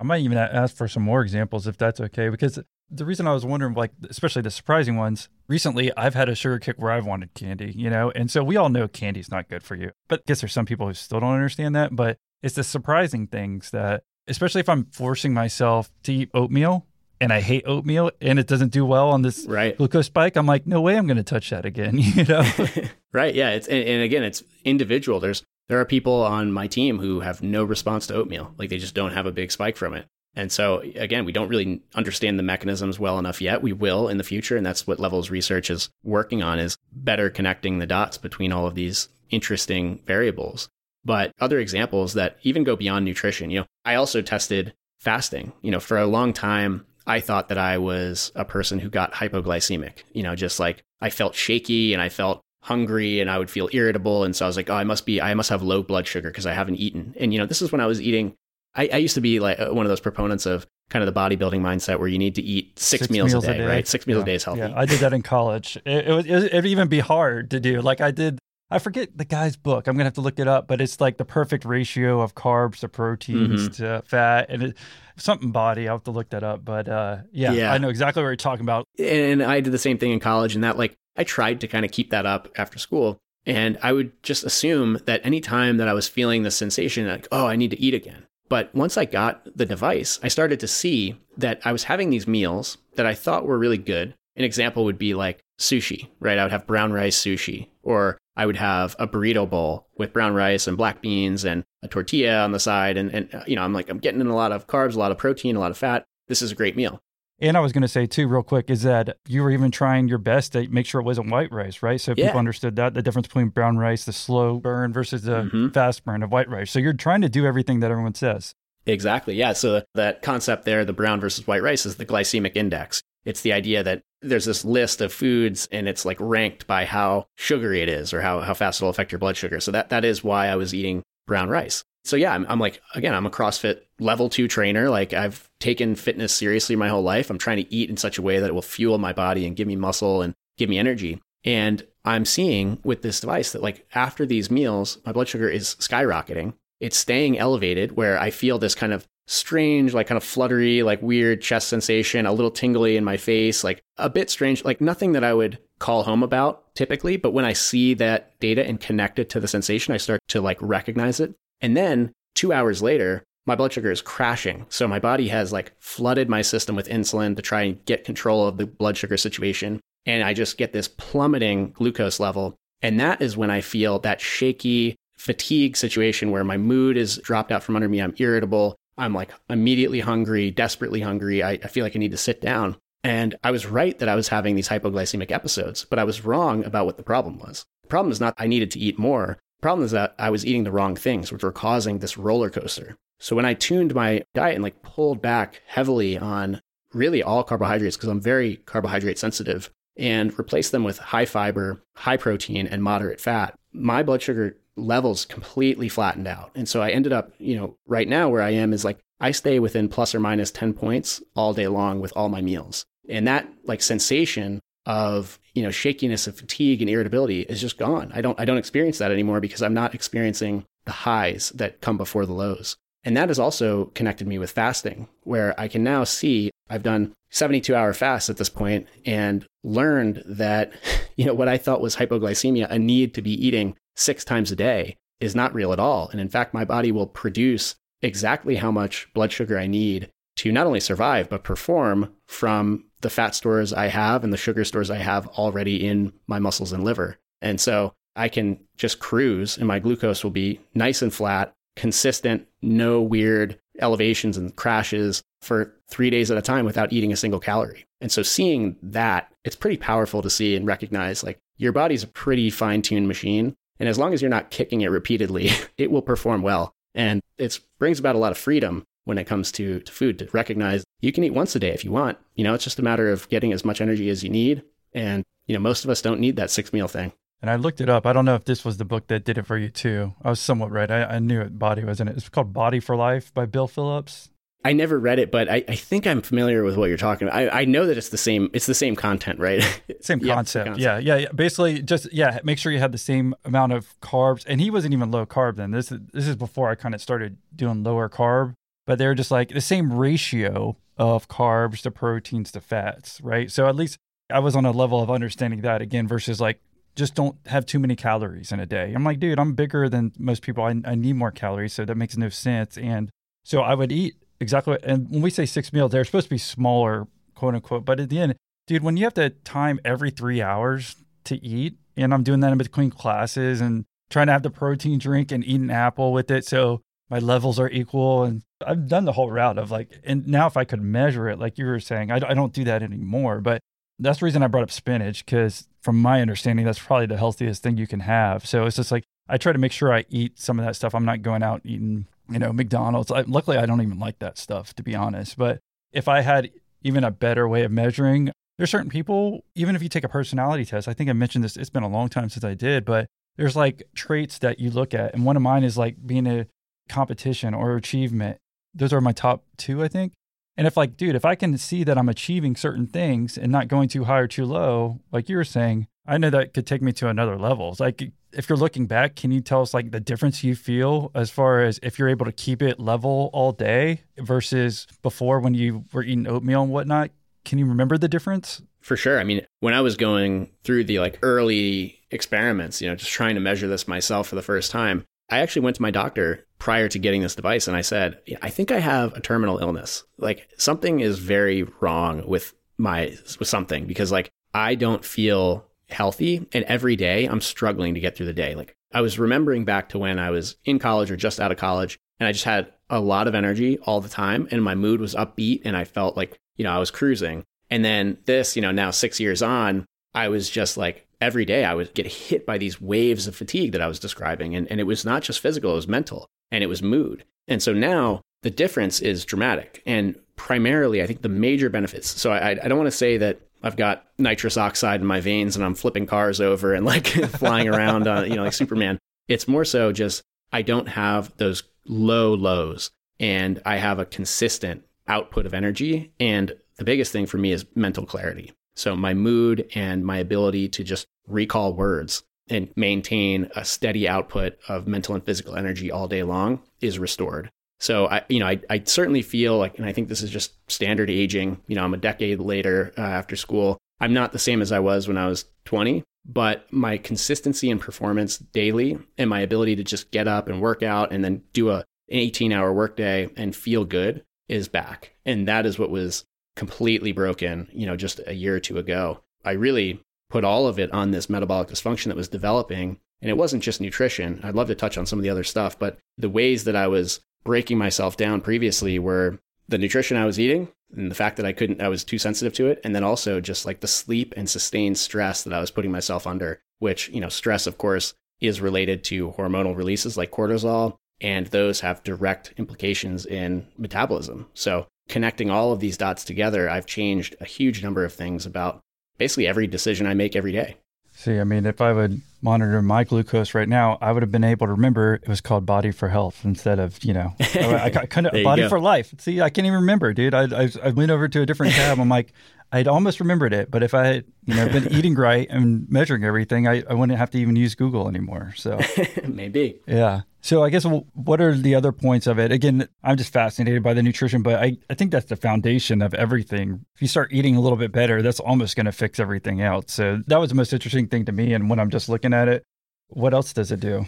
I might even ask for some more examples if that's okay, because the reason I was wondering, like, especially the surprising ones, recently I've had a sugar kick where I've wanted candy, you know, and so we all know candy's not good for you. But I guess there's some people who still don't understand that. But it's the surprising things that, especially if I'm forcing myself to eat oatmeal and I hate oatmeal and it doesn't do well on this Right. glucose spike, I'm like, no way I'm going to touch that again, you know? right. Yeah. It's and, and again, it's individual. There's there are people on my team who have no response to oatmeal. Like they just don't have a big spike from it. And so again, we don't really understand the mechanisms well enough yet. We will in the future, and that's what Levels research is working on is better connecting the dots between all of these interesting variables. But other examples that even go beyond nutrition, you know, I also tested fasting. You know, for a long time, I thought that I was a person who got hypoglycemic, you know, just like I felt shaky and I felt hungry and I would feel irritable. And so I was like, oh, I must be, I must have low blood sugar because I haven't eaten. And, you know, this is when I was eating. I, I used to be like uh, one of those proponents of kind of the bodybuilding mindset where you need to eat six, meals, a, day, right? Six meals Yeah. a day is healthy. Yeah, I did that in college. It, it, was- it'd even be hard to do. Like I did, I forget the guy's book. I'm gonna have to look it up, but it's like the perfect ratio of carbs to proteins Mm-hmm. to fat, and it, something body. I'll have to look that up. But uh, yeah, Yeah. I know exactly what you're talking about. and I did the same thing in college and that like I tried to kind of keep that up after school and I would just assume that any time that I was feeling the sensation like oh I need to eat again but once I got the device I started to see that I was having these meals that I thought were really good an example would be like sushi right I would have brown rice sushi or I would have a burrito bowl with brown rice and black beans and a tortilla on the side and and you know I'm like I'm getting in a lot of carbs a lot of protein a lot of fat this is a great meal And I was going to say too, real quick, is that you were even trying your best to make sure it wasn't white rice, right? So Yeah. people understood that the difference between brown rice, the slow burn versus the Mhm. fast burn of white rice. So you're trying to do everything that everyone says. Exactly. Yeah. So that concept there, the brown versus white rice, is the glycemic index. It's the idea that there's this list of foods and it's like ranked by how sugary it is or how, how fast it'll affect your blood sugar. So that, that is why I was eating brown rice. So yeah, I'm, I'm like, again, I'm a CrossFit level two trainer. Like I've taken fitness seriously my whole life. I'm trying to eat in such a way that it will fuel my body and give me muscle and give me energy. And I'm seeing with this device that like after these meals, my blood sugar is skyrocketing. It's staying elevated where I feel this kind of strange, like kind of fluttery, like weird chest sensation, a little tingly in my face, like a bit strange, like nothing that I would call home about typically. But when I see that data and connect it to the sensation, I start to like recognize it. And then two hours later, my blood sugar is crashing. So my body has like flooded my system with insulin to try and get control of the blood sugar situation. And I just get this plummeting glucose level. And that is when I feel that shaky fatigue situation where my mood is dropped out from under me. I'm irritable. I'm like immediately hungry, desperately hungry. I, I feel like I need to sit down. And I was right that I was having these hypoglycemic episodes, but I was wrong about what the problem was. The problem is not I needed to eat more. The problem is that I was eating the wrong things, which were causing this roller coaster. So when I tuned my diet and like pulled back heavily on really all carbohydrates, because I'm very carbohydrate sensitive, and replaced them with high fiber, high protein, and moderate fat, my blood sugar levels completely flattened out. And so I ended up, you know, right now where I am is like I stay within plus or minus 10 points all day long with all my meals. And that like sensation of, you know, shakiness and fatigue and irritability is just gone. I don't I don't experience that anymore because I'm not experiencing the highs that come before the lows. And that has also connected me with fasting, where I can now see I've done 72 hour fasts at this point and learned that, you know, what I thought was hypoglycemia, a need to be eating six times a day, is not real at all. And in fact, my body will produce exactly how much blood sugar I need to not only survive, but perform from the fat stores I have and the sugar stores I have already in my muscles and liver. And so I can just cruise and my glucose will be nice and flat. consistent, no weird elevations and crashes for three days at a time without eating a single calorie. And so seeing that, it's pretty powerful to see and recognize like your body's a pretty fine tuned machine. And as long as you're not kicking it repeatedly, it will perform well. And it brings about a lot of freedom when it comes to, to food to recognize you can eat once a day if you want. You know, it's just a matter of getting as much energy as you need. And, you know, most of us don't need that six meal thing. And I looked it up. I don't know if this was the book that did it for you too. I was somewhat right. I, I knew it. Body was in it. It's called Body for Life by Bill Phillips. I never read it, but I, I think I'm familiar with what you're talking about. I, I know that it's the same. It's the same content, right? Same Yeah, concept. concept. Yeah, yeah, yeah. Basically, just yeah, make sure you have the same amount of carbs. And he wasn't even low carb then. This is this is before I kind of started doing lower carb. But they're just like the same ratio of carbs to proteins to fats, right? So at least I was on a level of understanding that again versus like just don't have too many calories in a day. I'm like, dude, I'm bigger than most people. I, I need more calories, so that makes no sense. And so I would eat exactly. And when we say six meals, they're supposed to be smaller, quote unquote. But at the end, dude, when you have to time every three hours to eat, and I'm doing that in between classes and trying to have the protein drink and eat an apple with it, so my levels are equal. And I've done the whole route of like, and now if I could measure it, like you were saying, I, I don't do that anymore. But that's the reason I brought up spinach because, from my understanding, that's probably the healthiest thing you can have. So it's just like I try to make sure I eat some of that stuff. I'm not going out eating, you know, McDonald's. I, luckily, I don't even like that stuff, to be honest. But if I had even a better way of measuring, there's certain people, even if you take a personality test, I think I mentioned this, it's been a long time since I did, but there's like traits that you look at. And one of mine is like being a competition or achievement. Those are my top two, I think. And if like, dude, if I can see that I'm achieving certain things and not going too high or too low, like you were saying, I know that could take me to another level. It's like if you're looking back, can you tell us like the difference you feel as far as if you're able to keep it level all day versus before when you were eating oatmeal and whatnot? Can you remember the difference? For sure. I mean, when I was going through the like early experiments, you know, just trying to measure this myself for the first time, I actually went to my doctor prior to getting this device and I said, "Yeah, I think I have a terminal illness. Like something is very wrong with my with something because like I don't feel healthy and every day I'm struggling to get through the day. Like I was remembering back to when I was in college or just out of college and I just had a lot of energy all the time and my mood was upbeat and I felt like, you know, I was cruising. And then this, you know, now 6 years on, I was just like every day I would get hit by these waves of fatigue that I was describing. And, and it was not just physical, it was mental and it was mood. And so now the difference is dramatic. And primarily, I think the major benefits. So I, I don't want to say that I've got nitrous oxide in my veins and I'm flipping cars over and like flying around, uh, you know, like Superman. It's more so just I don't have those low lows and I have a consistent output of energy. And the biggest thing for me is mental clarity. So my mood and my ability to just recall words and maintain a steady output of mental and physical energy all day long is restored. So I, you know, I, I certainly feel like, and I think this is just standard aging. You know, I'm a decade later uh, after school. I'm not the same as I was when I was 20, but my consistency and performance daily and my ability to just get up and work out and then do a, an 18 hour workday and feel good is back. And that is what was completely broken, you know, just a year or two ago. I really put all of it on this metabolic dysfunction that was developing. And it wasn't just nutrition. I'd love to touch on some of the other stuff, but the ways that I was breaking myself down previously were the nutrition I was eating and the fact that I couldn't, I was too sensitive to it. And then also just like the sleep and sustained stress that I was putting myself under, which, you know, stress, of course, is related to hormonal releases like cortisol. And those have direct implications in metabolism. So connecting all of these dots together, I've changed a huge number of things about basically every decision I make every day. See, I mean, if I would monitor my glucose right now, I would have been able to remember it was called Body for Health instead of, you know, I, I kind of Body for Life. See, I can't even remember, dude. I, I, I went over to a different tab. I'm like, I'd almost remembered it, but if I had, you know, been eating right and measuring everything, I, I wouldn't have to even use Google anymore. So, Maybe. yeah. So I guess what are the other points of it? Again, I'm just fascinated by the nutrition, but I, I think that's the foundation of everything. If you start eating a little bit better, that's almost going to fix everything else. So that was the most interesting thing to me. And when I'm just looking at it, what else does it do?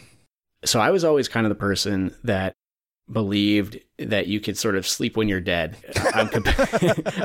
So I was always kind of the person that believed that you could sort of sleep when you're dead. I'm,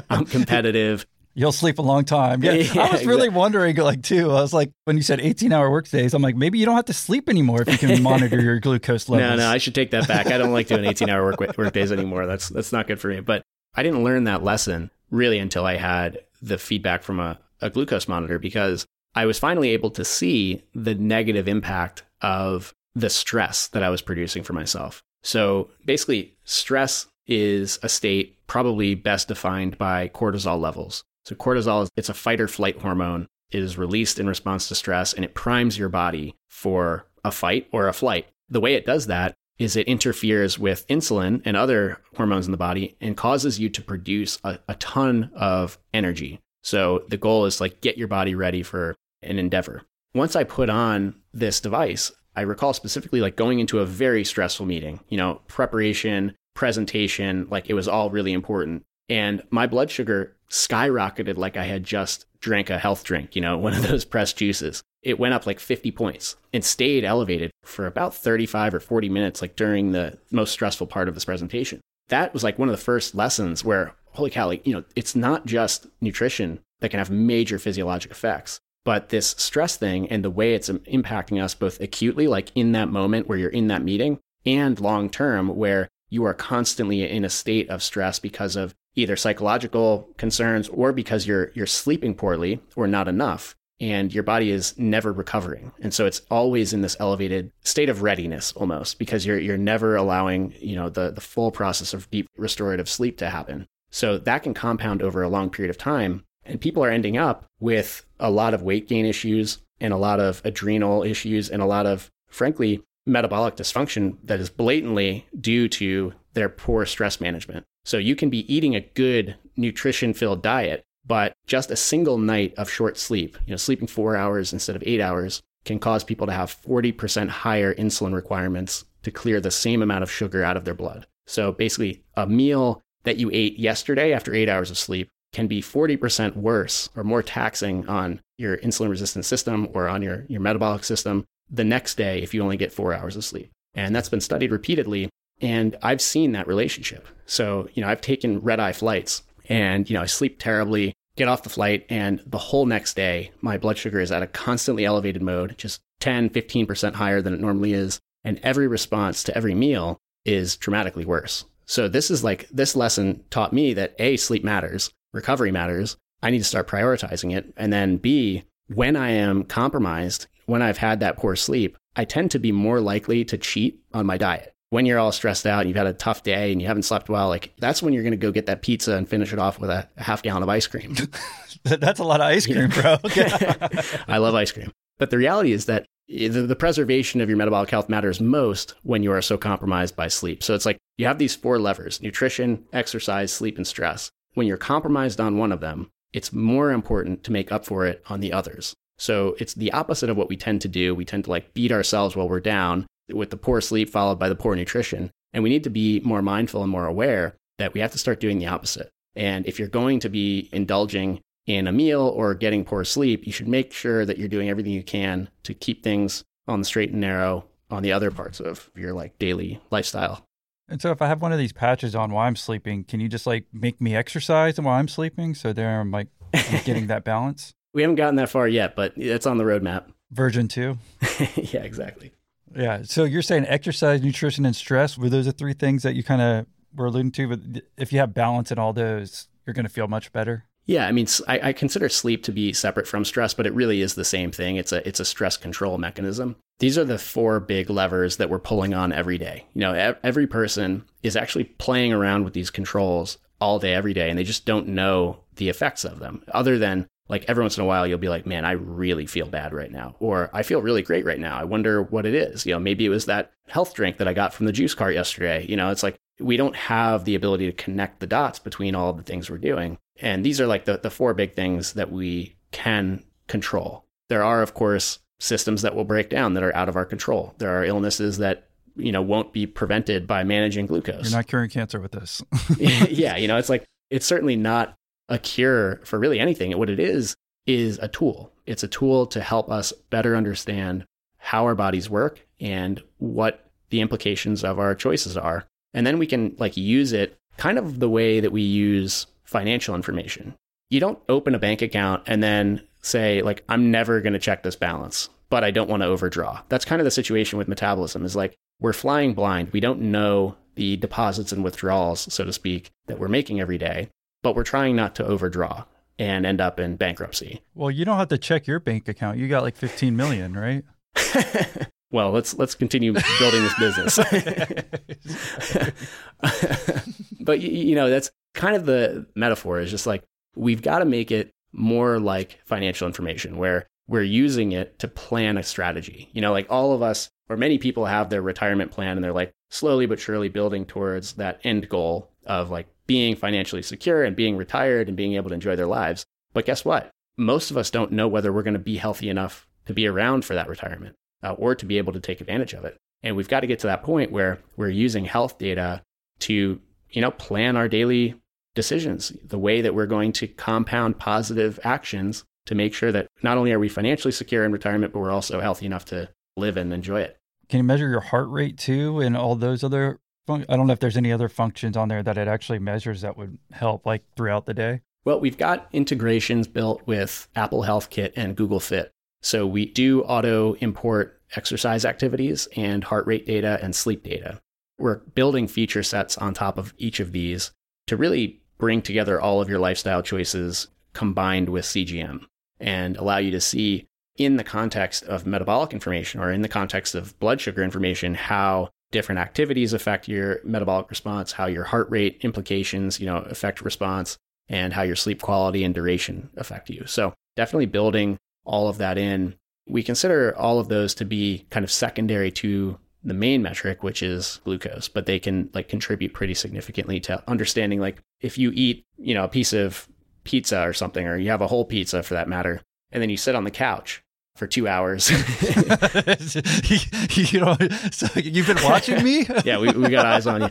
I'm competitive. You'll sleep a long time. Yeah. Yeah, I was really wondering, like, too. I was like, when you said 18 hour work days, I'm like, maybe you don't have to sleep anymore if you can monitor your glucose levels. No, no, I should take that back. I don't like doing 18 hour work, work days anymore. That's, that's not good for me. But I didn't learn that lesson really until I had the feedback from a, a glucose monitor because I was finally able to see the negative impact of the stress that I was producing for myself. So basically, stress is a state probably best defined by cortisol levels. So cortisol is it's a fight or flight hormone. It is released in response to stress and it primes your body for a fight or a flight. The way it does that is it interferes with insulin and other hormones in the body and causes you to produce a, a ton of energy. So the goal is like get your body ready for an endeavor. Once I put on this device, I recall specifically like going into a very stressful meeting, you know, preparation, presentation, like it was all really important. And my blood sugar skyrocketed like I had just drank a health drink, you know, one of those pressed juices. It went up like 50 points and stayed elevated for about 35 or 40 minutes, like during the most stressful part of this presentation. That was like one of the first lessons where, holy cow, like, you know, it's not just nutrition that can have major physiologic effects, but this stress thing and the way it's impacting us both acutely, like in that moment where you're in that meeting, and long term, where you are constantly in a state of stress because of either psychological concerns or because you're you're sleeping poorly or not enough and your body is never recovering and so it's always in this elevated state of readiness almost because you're you're never allowing you know the the full process of deep restorative sleep to happen so that can compound over a long period of time and people are ending up with a lot of weight gain issues and a lot of adrenal issues and a lot of frankly metabolic dysfunction that is blatantly due to their poor stress management. So you can be eating a good nutrition filled diet, but just a single night of short sleep, you know, sleeping four hours instead of eight hours can cause people to have 40% higher insulin requirements to clear the same amount of sugar out of their blood. So basically, a meal that you ate yesterday after eight hours of sleep can be 40% worse or more taxing on your insulin resistant system or on your, your metabolic system the next day if you only get four hours of sleep. And that's been studied repeatedly. And I've seen that relationship. So, you know, I've taken red eye flights and, you know, I sleep terribly, get off the flight, and the whole next day, my blood sugar is at a constantly elevated mode, just 10, 15% higher than it normally is. And every response to every meal is dramatically worse. So, this is like, this lesson taught me that A, sleep matters, recovery matters. I need to start prioritizing it. And then B, when I am compromised, when I've had that poor sleep, I tend to be more likely to cheat on my diet. When you're all stressed out and you've had a tough day and you haven't slept well, like that's when you're going to go get that pizza and finish it off with a half gallon of ice cream. That's a lot of ice cream, bro. I love ice cream. But the reality is that eh, the, the preservation of your metabolic health matters most when you are so compromised by sleep. So it's like you have these four levers nutrition, exercise, sleep, and stress. When you're compromised on one of them, it's more important to make up for it on the others. So it's the opposite of what we tend to do. We tend to like beat ourselves while we're down with the poor sleep followed by the poor nutrition. And we need to be more mindful and more aware that we have to start doing the opposite. And if you're going to be indulging in a meal or getting poor sleep, you should make sure that you're doing everything you can to keep things on the straight and narrow on the other parts of your like daily lifestyle. And so if I have one of these patches on while I'm sleeping, can you just like make me exercise while I'm sleeping? So there I'm like I'm getting that balance. We haven't gotten that far yet, but it's on the roadmap. Version two. yeah, exactly. Yeah. So you're saying exercise, nutrition, and stress were those the three things that you kind of were alluding to? But if you have balance in all those, you're going to feel much better. Yeah, I mean, I consider sleep to be separate from stress, but it really is the same thing. It's a it's a stress control mechanism. These are the four big levers that we're pulling on every day. You know, ev- every person is actually playing around with these controls all day, every day, and they just don't know the effects of them. Other than like every once in a while, you'll be like, "Man, I really feel bad right now," or "I feel really great right now." I wonder what it is. You know, maybe it was that health drink that I got from the juice cart yesterday. You know, it's like we don't have the ability to connect the dots between all the things we're doing. And these are like the, the four big things that we can control. There are, of course, systems that will break down that are out of our control. There are illnesses that, you know, won't be prevented by managing glucose. You're not curing cancer with this. yeah, you know, it's like it's certainly not a cure for really anything. What it is is a tool. It's a tool to help us better understand how our bodies work and what the implications of our choices are. And then we can like use it kind of the way that we use financial information. you don't open a bank account and then say like I'm never going to check this balance, but I don't want to overdraw. That's kind of the situation with metabolism is like we're flying blind. We don't know the deposits and withdrawals, so to speak, that we're making every day, but we're trying not to overdraw and end up in bankruptcy. Well, you don't have to check your bank account. You got like 15 million, right? well, let's let's continue building this business. but you, you know, that's kind of the metaphor is just like we've got to make it more like financial information where we're using it to plan a strategy. You know, like all of us or many people have their retirement plan and they're like slowly but surely building towards that end goal of like being financially secure and being retired and being able to enjoy their lives. But guess what? Most of us don't know whether we're going to be healthy enough to be around for that retirement uh, or to be able to take advantage of it. And we've got to get to that point where we're using health data to, you know, plan our daily decisions, the way that we're going to compound positive actions to make sure that not only are we financially secure in retirement, but we're also healthy enough to live and enjoy it. Can you measure your heart rate too and all those other I don't know if there's any other functions on there that it actually measures that would help like throughout the day. Well, we've got integrations built with Apple Health Kit and Google Fit. So we do auto import exercise activities and heart rate data and sleep data. We're building feature sets on top of each of these to really bring together all of your lifestyle choices combined with CGM and allow you to see in the context of metabolic information or in the context of blood sugar information how different activities affect your metabolic response, how your heart rate implications, you know, affect response and how your sleep quality and duration affect you. So, definitely building all of that in. We consider all of those to be kind of secondary to the main metric, which is glucose, but they can like contribute pretty significantly to understanding like if you eat, you know, a piece of pizza or something, or you have a whole pizza for that matter, and then you sit on the couch for two hours. you know, so you've been watching me? yeah, we, we got eyes on you.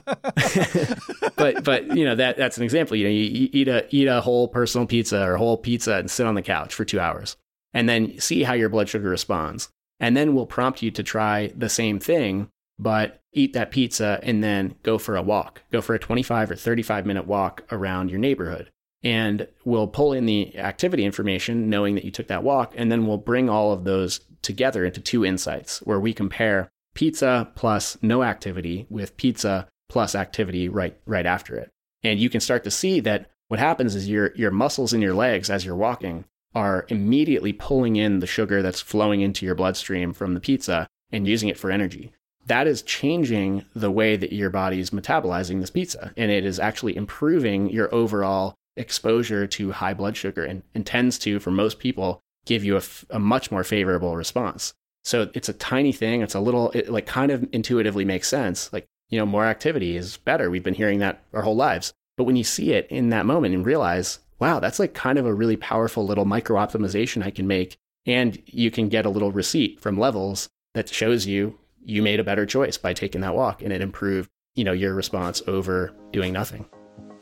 but but you know that that's an example. You know, you eat a eat a whole personal pizza or a whole pizza and sit on the couch for two hours, and then see how your blood sugar responds, and then we'll prompt you to try the same thing, but eat that pizza and then go for a walk, go for a twenty five or thirty five minute walk around your neighborhood. And we'll pull in the activity information, knowing that you took that walk, and then we'll bring all of those together into two insights where we compare pizza plus no activity with pizza plus activity right right after it. And you can start to see that what happens is your your muscles in your legs as you're walking are immediately pulling in the sugar that's flowing into your bloodstream from the pizza and using it for energy. That is changing the way that your body is metabolizing this pizza and it is actually improving your overall exposure to high blood sugar and, and tends to for most people give you a, f- a much more favorable response. So it's a tiny thing. It's a little, it like kind of intuitively makes sense. Like, you know, more activity is better. We've been hearing that our whole lives. But when you see it in that moment and realize, wow, that's like kind of a really powerful little micro optimization I can make. And you can get a little receipt from levels that shows you you made a better choice by taking that walk and it improved, you know, your response over doing nothing.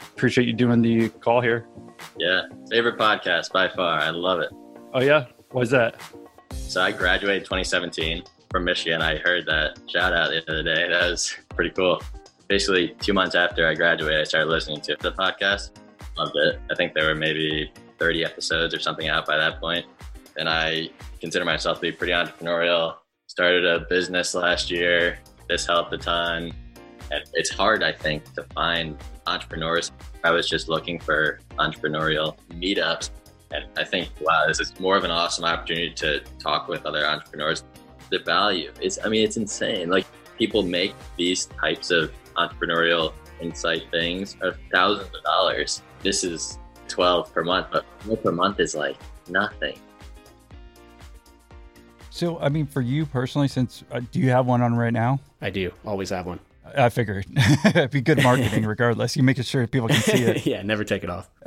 Appreciate you doing the call here. Yeah, favorite podcast by far. I love it. Oh yeah, why's that? So I graduated 2017 from Michigan. I heard that shout out the other day. That was pretty cool. Basically, two months after I graduated, I started listening to the podcast. Loved it. I think there were maybe 30 episodes or something out by that point. And I consider myself to be pretty entrepreneurial. Started a business last year. This helped a ton. And it's hard, I think, to find entrepreneurs. I was just looking for entrepreneurial meetups. And I think, wow, this is more of an awesome opportunity to talk with other entrepreneurs. The value is, I mean, it's insane. Like people make these types of entrepreneurial insight things are thousands of dollars. This is 12 per month, but 12 per month is like nothing. So, I mean, for you personally, since uh, do you have one on right now? I do always have one. I figured it'd be good marketing regardless. You make it sure people can see it. yeah, never take it off.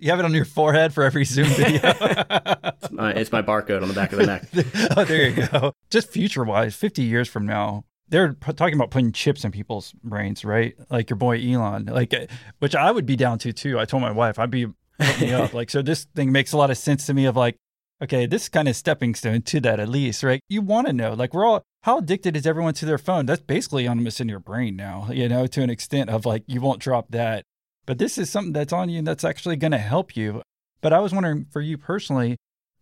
you have it on your forehead for every Zoom video. It's my, it's my barcode on the back of the neck. oh, there you go. Just future wise, 50 years from now, they're talking about putting chips in people's brains, right? Like your boy Elon, like, uh, which I would be down to too. I told my wife I'd be hook me up. Like, so this thing makes a lot of sense to me of like, okay, this is kind of stepping stone to that at least, right? You want to know, like, we're all, how addicted is everyone to their phone? That's basically almost in your brain now, you know, to an extent of like, you won't drop that. But this is something that's on you and that's actually going to help you. But I was wondering for you personally,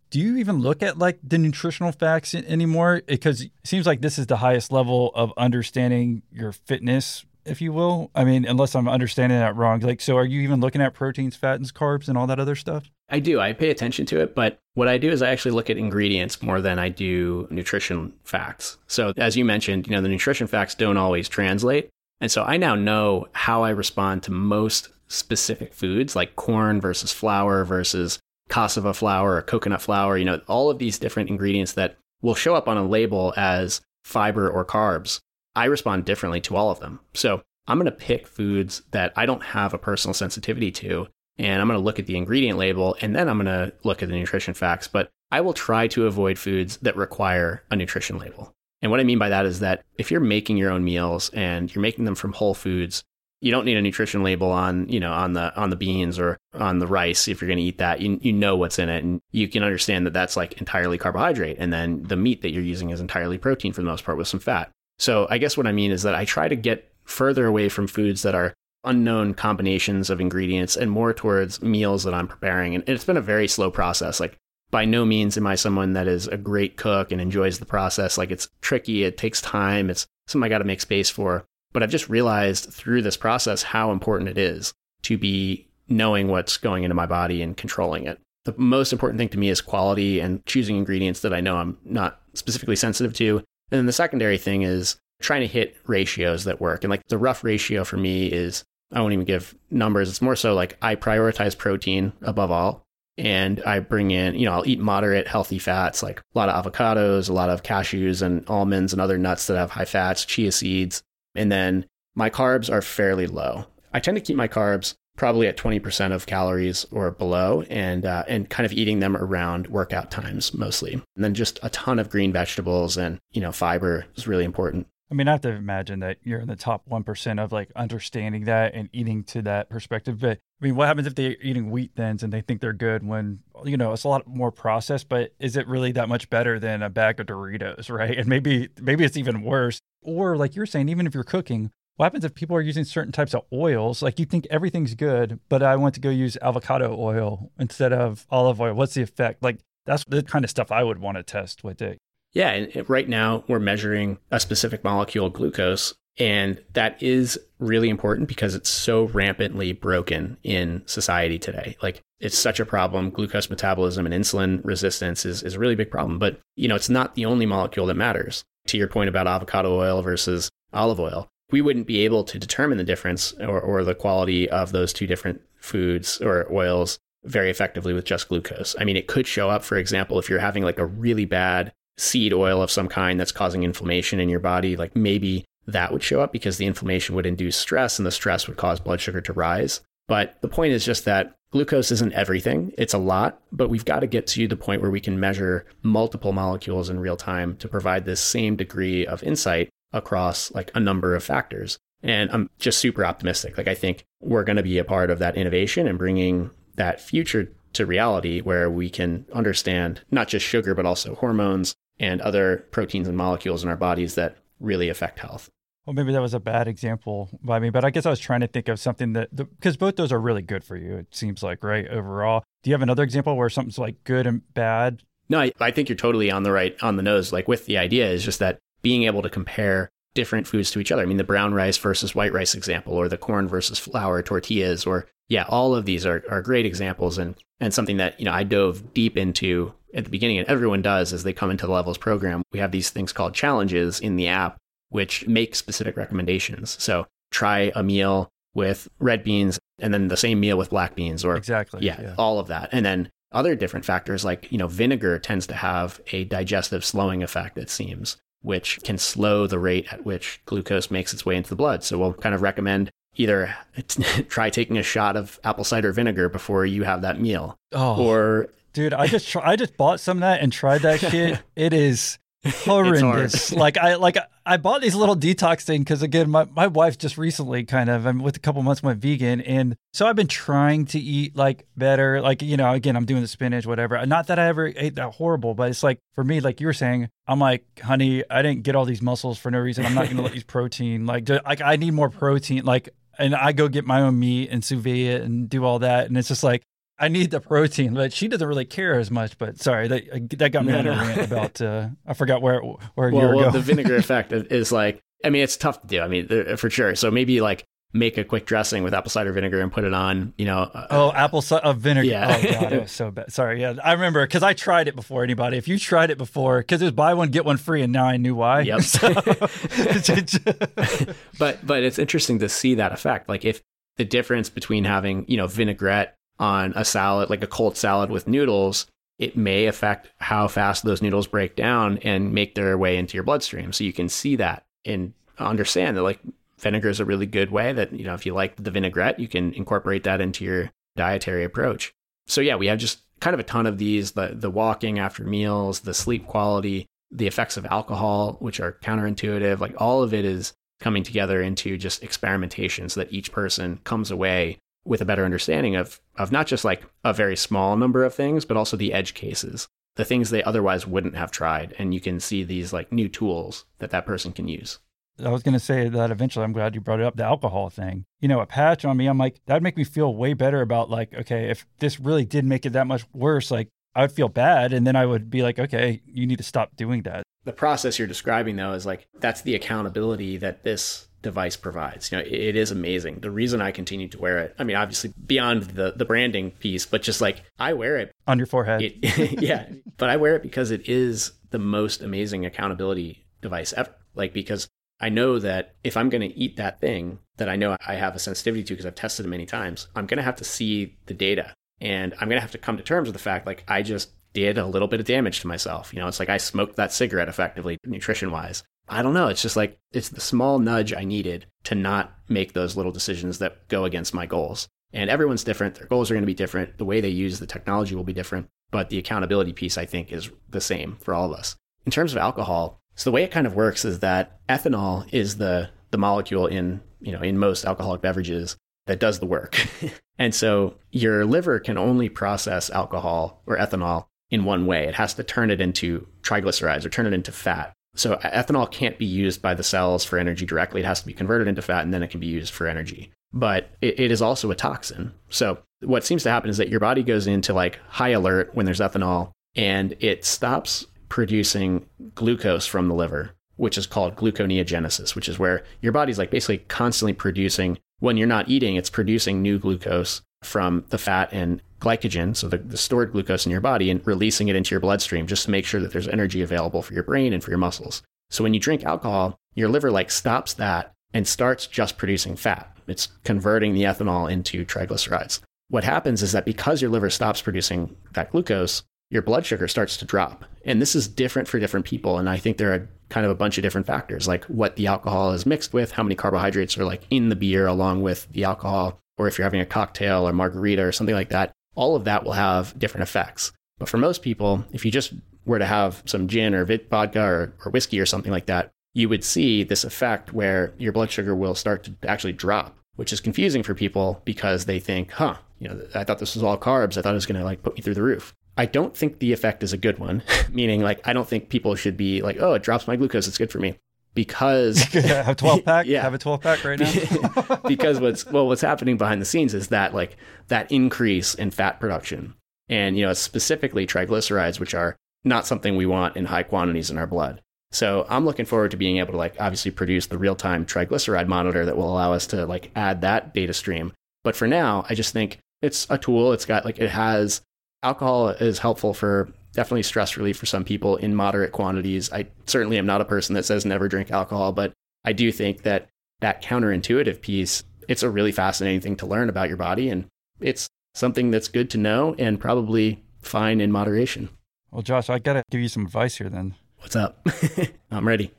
do you even look at like the nutritional facts anymore? Because it seems like this is the highest level of understanding your fitness, if you will. I mean, unless I'm understanding that wrong. Like, so are you even looking at proteins, fats, carbs, and all that other stuff? I do. I pay attention to it, but what I do is I actually look at ingredients more than I do nutrition facts. So, as you mentioned, you know, the nutrition facts don't always translate. And so I now know how I respond to most specific foods like corn versus flour versus cassava flour or coconut flour, you know, all of these different ingredients that will show up on a label as fiber or carbs. I respond differently to all of them. So, I'm going to pick foods that I don't have a personal sensitivity to and I'm going to look at the ingredient label and then I'm going to look at the nutrition facts. But I will try to avoid foods that require a nutrition label. And what I mean by that is that if you're making your own meals and you're making them from whole foods, you don't need a nutrition label on, you know, on the on the beans or on the rice if you're going to eat that. You you know what's in it and you can understand that that's like entirely carbohydrate and then the meat that you're using is entirely protein for the most part with some fat. So I guess what I mean is that I try to get further away from foods that are unknown combinations of ingredients and more towards meals that I'm preparing. And it's been a very slow process. Like, by no means am I someone that is a great cook and enjoys the process. Like, it's tricky, it takes time, it's something I got to make space for. But I've just realized through this process how important it is to be knowing what's going into my body and controlling it. The most important thing to me is quality and choosing ingredients that I know I'm not specifically sensitive to. And then the secondary thing is trying to hit ratios that work. And like the rough ratio for me is I won't even give numbers. It's more so like I prioritize protein above all. And I bring in, you know, I'll eat moderate, healthy fats, like a lot of avocados, a lot of cashews and almonds and other nuts that have high fats, chia seeds. And then my carbs are fairly low. I tend to keep my carbs probably at 20% of calories or below and uh, and kind of eating them around workout times mostly. And then just a ton of green vegetables and, you know, fiber is really important. I mean, I have to imagine that you're in the top 1% of like understanding that and eating to that perspective. But I mean, what happens if they're eating wheat thins and they think they're good when, you know, it's a lot more processed, but is it really that much better than a bag of Doritos, right? And maybe, maybe it's even worse. Or like you're saying, even if you're cooking, what happens if people are using certain types of oils? Like you think everything's good, but I want to go use avocado oil instead of olive oil. What's the effect? Like that's the kind of stuff I would want to test with it. Yeah, and right now we're measuring a specific molecule, glucose, and that is really important because it's so rampantly broken in society today. Like it's such a problem. Glucose metabolism and insulin resistance is, is a really big problem. But you know, it's not the only molecule that matters. To your point about avocado oil versus olive oil, we wouldn't be able to determine the difference or, or the quality of those two different foods or oils very effectively with just glucose. I mean, it could show up, for example, if you're having like a really bad seed oil of some kind that's causing inflammation in your body, like maybe that would show up because the inflammation would induce stress and the stress would cause blood sugar to rise. But the point is just that glucose isn't everything. It's a lot, but we've got to get to the point where we can measure multiple molecules in real time to provide this same degree of insight across like a number of factors. And I'm just super optimistic. Like I think we're going to be a part of that innovation and bringing that future to reality where we can understand not just sugar, but also hormones and other proteins and molecules in our bodies that really affect health. Well, maybe that was a bad example by me, but I guess I was trying to think of something that, because both those are really good for you, it seems like, right? Overall. Do you have another example where something's like good and bad? No, I, I think you're totally on the right, on the nose. Like with the idea is just that being able to compare different foods to each other. I mean, the brown rice versus white rice example, or the corn versus flour tortillas, or yeah, all of these are, are great examples and, and something that, you know, I dove deep into at the beginning and everyone does as they come into the levels program. We have these things called challenges in the app, which make specific recommendations. So try a meal with red beans and then the same meal with black beans or Exactly. yeah, all of that. And then other different factors like, you know, vinegar tends to have a digestive slowing effect, it seems, which can slow the rate at which glucose makes its way into the blood. So we'll kind of recommend either try taking a shot of apple cider vinegar before you have that meal Oh, or dude, I just try, I just bought some of that and tried that shit. It is horrendous. like I like I bought these little detox thing because again, my my wife just recently kind of I'm with a couple months went vegan, and so I've been trying to eat like better. Like you know, again, I'm doing the spinach, whatever. Not that I ever ate that horrible, but it's like for me, like you were saying, I'm like, honey, I didn't get all these muscles for no reason. I'm not gonna let these protein. Like, do- like I need more protein. Like, and I go get my own meat and sous vide it and do all that, and it's just like. I need the protein, but she doesn't really care as much. But sorry, that that got me No, on a no. rant about. Uh, I forgot where where you well, were well going. the vinegar effect is like, I mean, it's tough to do. I mean, for sure. So maybe like make a quick dressing with apple cider vinegar and put it on, you know. uh, Oh, apple cider uh, vinegar. Yeah. Oh god, it was so bad. Sorry. Yeah, I remember because I tried it before anybody. If you tried it before, because it was buy one get one free, and now I knew why. Yep. So- but but it's interesting to see that effect. Like if the difference between having you know vinaigrette on a salad, like a cold salad with noodles, it may affect how fast those noodles break down and make their way into your bloodstream. So you can see that and understand that like vinegar is a really good way that you know if you like the vinaigrette, you can incorporate that into your dietary approach. So yeah, we have just kind of a ton of these the the walking after meals, the sleep quality, the effects of alcohol, which are counterintuitive. Like all of it is coming together into just experimentation so that each person comes away with a better understanding of of not just like a very small number of things, but also the edge cases, the things they otherwise wouldn't have tried. And you can see these like new tools that that person can use. I was going to say that eventually. I'm glad you brought it up. The alcohol thing. You know, a patch on me. I'm like that'd make me feel way better about like, okay, if this really did make it that much worse, like I would feel bad, and then I would be like, okay, you need to stop doing that. The process you're describing though is like that's the accountability that this device provides. You know, it, is amazing. The reason I continue to wear it, I mean, obviously beyond the the branding piece, but just like I wear it On your forehead. It, yeah, but I wear it because it is the most amazing accountability device ever. Like because I know that if I'm going to eat that thing that I know I have a sensitivity to because I've tested it many times, I'm going to have to see the data and I'm going to have to come to terms with the fact like I just did a little bit of damage to myself. You know, it's like I smoked that cigarette effectively nutrition wise. I don't know. It's just like it's the small nudge I needed to not make those little decisions that go against my goals. And everyone's different. Their goals are going to be different. The way they use the technology will be different. But the accountability piece, I think, is the same for all of us. In terms of alcohol, so the way it kind of works is that ethanol is the the molecule in you know in most alcoholic beverages that does the work. and so your liver can only process alcohol or ethanol in one way. It has to turn it into triglycerides or turn it into fat. So ethanol can't be used by the cells for energy directly. It has to be converted into fat and then it can be used for energy. But it, it is also a toxin. So what seems to happen is that your body goes into like high alert when there's ethanol and it stops producing glucose from the liver, which is called gluconeogenesis, which is where your body's like basically constantly producing when you're not eating, it's producing new glucose from the fat and glycogen, so the, the stored glucose in your body, and releasing it into your bloodstream just to make sure that there's energy available for your brain and for your muscles. So when you drink alcohol, your liver like stops that and starts just producing fat. It's converting the ethanol into triglycerides. What happens is that because your liver stops producing that glucose, your blood sugar starts to drop. And this is different for different people. And I think there are kind of a bunch of different factors, like what the alcohol is mixed with, how many carbohydrates are like in the beer along with the alcohol, or if you're having a cocktail or margarita or something like that. All of that will have different effects. But for most people, if you just were to have some gin or vodka or, or whiskey or something like that, you would see this effect where your blood sugar will start to actually drop, which is confusing for people because they think, huh, you know, I thought this was all carbs. I thought it was going to like put me through the roof. I don't think the effect is a good one, meaning like I don't think people should be like, oh, it drops my glucose, it's good for me. Because have a 12 pack. Yeah. Have a 12 pack right now. because what's well what's happening behind the scenes is that like that increase in fat production and you know specifically triglycerides which are not something we want in high quantities in our blood so i'm looking forward to being able to like obviously produce the real-time triglyceride monitor that will allow us to like add that data stream but for now i just think it's a tool it's got like it has alcohol is helpful for definitely stress relief for some people in moderate quantities i certainly am not a person that says never drink alcohol but i do think that that counterintuitive piece, it's a really fascinating thing to learn about your body. And it's something that's good to know and probably fine in moderation. well, Josh, I got to give you some advice here then. What's up? I'm ready.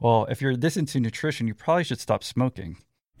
Well, if you're this into nutrition, you probably should stop smoking.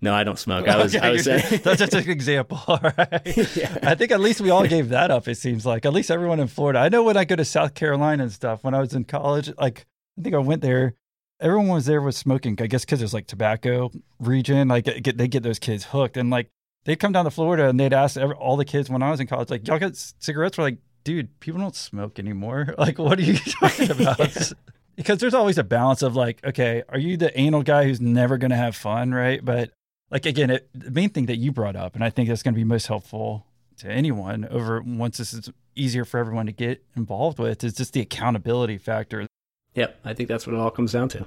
no, I don't smoke. I was, Okay, I was saying, that's just an example. All right. Yeah. I think at least we all gave that up. It seems like at least everyone in Florida. I know when I go to South Carolina and stuff. When I was in college, like I think I went there. Everyone was there was smoking. I guess because it's like tobacco region. Like get, they get those kids hooked, and like they'd come down to Florida and they'd ask every, all the kids when I was in college, like y'all got cigarettes? We're like, dude, people don't smoke anymore. Like, what are you talking about? Because there's always a balance of like, okay, are you the anal guy who's never going to have fun, right? But like again, it, the main thing that you brought up, and I think that's going to be most helpful to anyone over once this is easier for everyone to get involved with is just the accountability factor. Yep, I think that's what it all comes down to.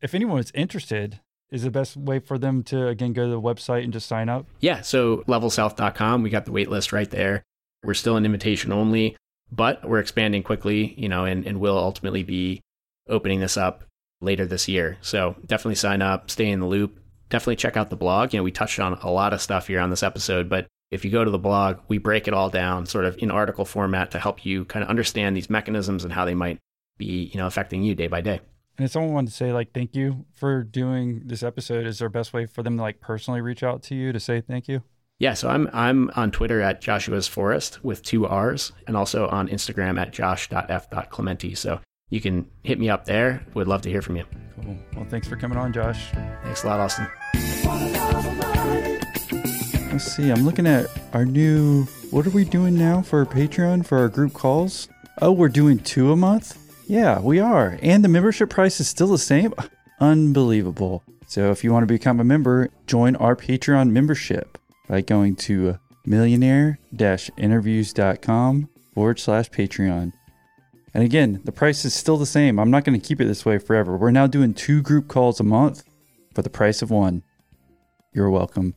If anyone is interested, is the best way for them to again go to the website and just sign up? Yeah, so levelshealth.com, we got the wait list right there. We're still an invitation only, but we're expanding quickly, you know, and, and we'll ultimately be opening this up later this year. So definitely sign up, stay in the loop. Definitely check out the blog. You know, we touched on a lot of stuff here on this episode, but if you go to the blog, we break it all down sort of in article format to help you kind of understand these mechanisms and how they might be, you know, affecting you day by day. And if someone wanted to say like thank you for doing this episode, is there a best way for them to like personally reach out to you to say thank you? Yeah, so I'm I'm on Twitter at Joshua's Forrest with two R's and also on Instagram at josh.f.clemente. So you can hit me up there. Would love to hear from you. Cool. Well, thanks for coming on, Josh. Thanks a lot, Austin. Let's see. I'm looking at our new. What are we doing now for our Patreon for our group calls? Oh, we're doing two a month? Yeah, we are. And the membership price is still the same? Unbelievable. So if you want to become a member, join our Patreon membership by going to millionaire interviews.com forward slash Patreon. And again, the price is still the same. I'm not going to keep it this way forever. We're now doing two group calls a month for the price of one. You're welcome.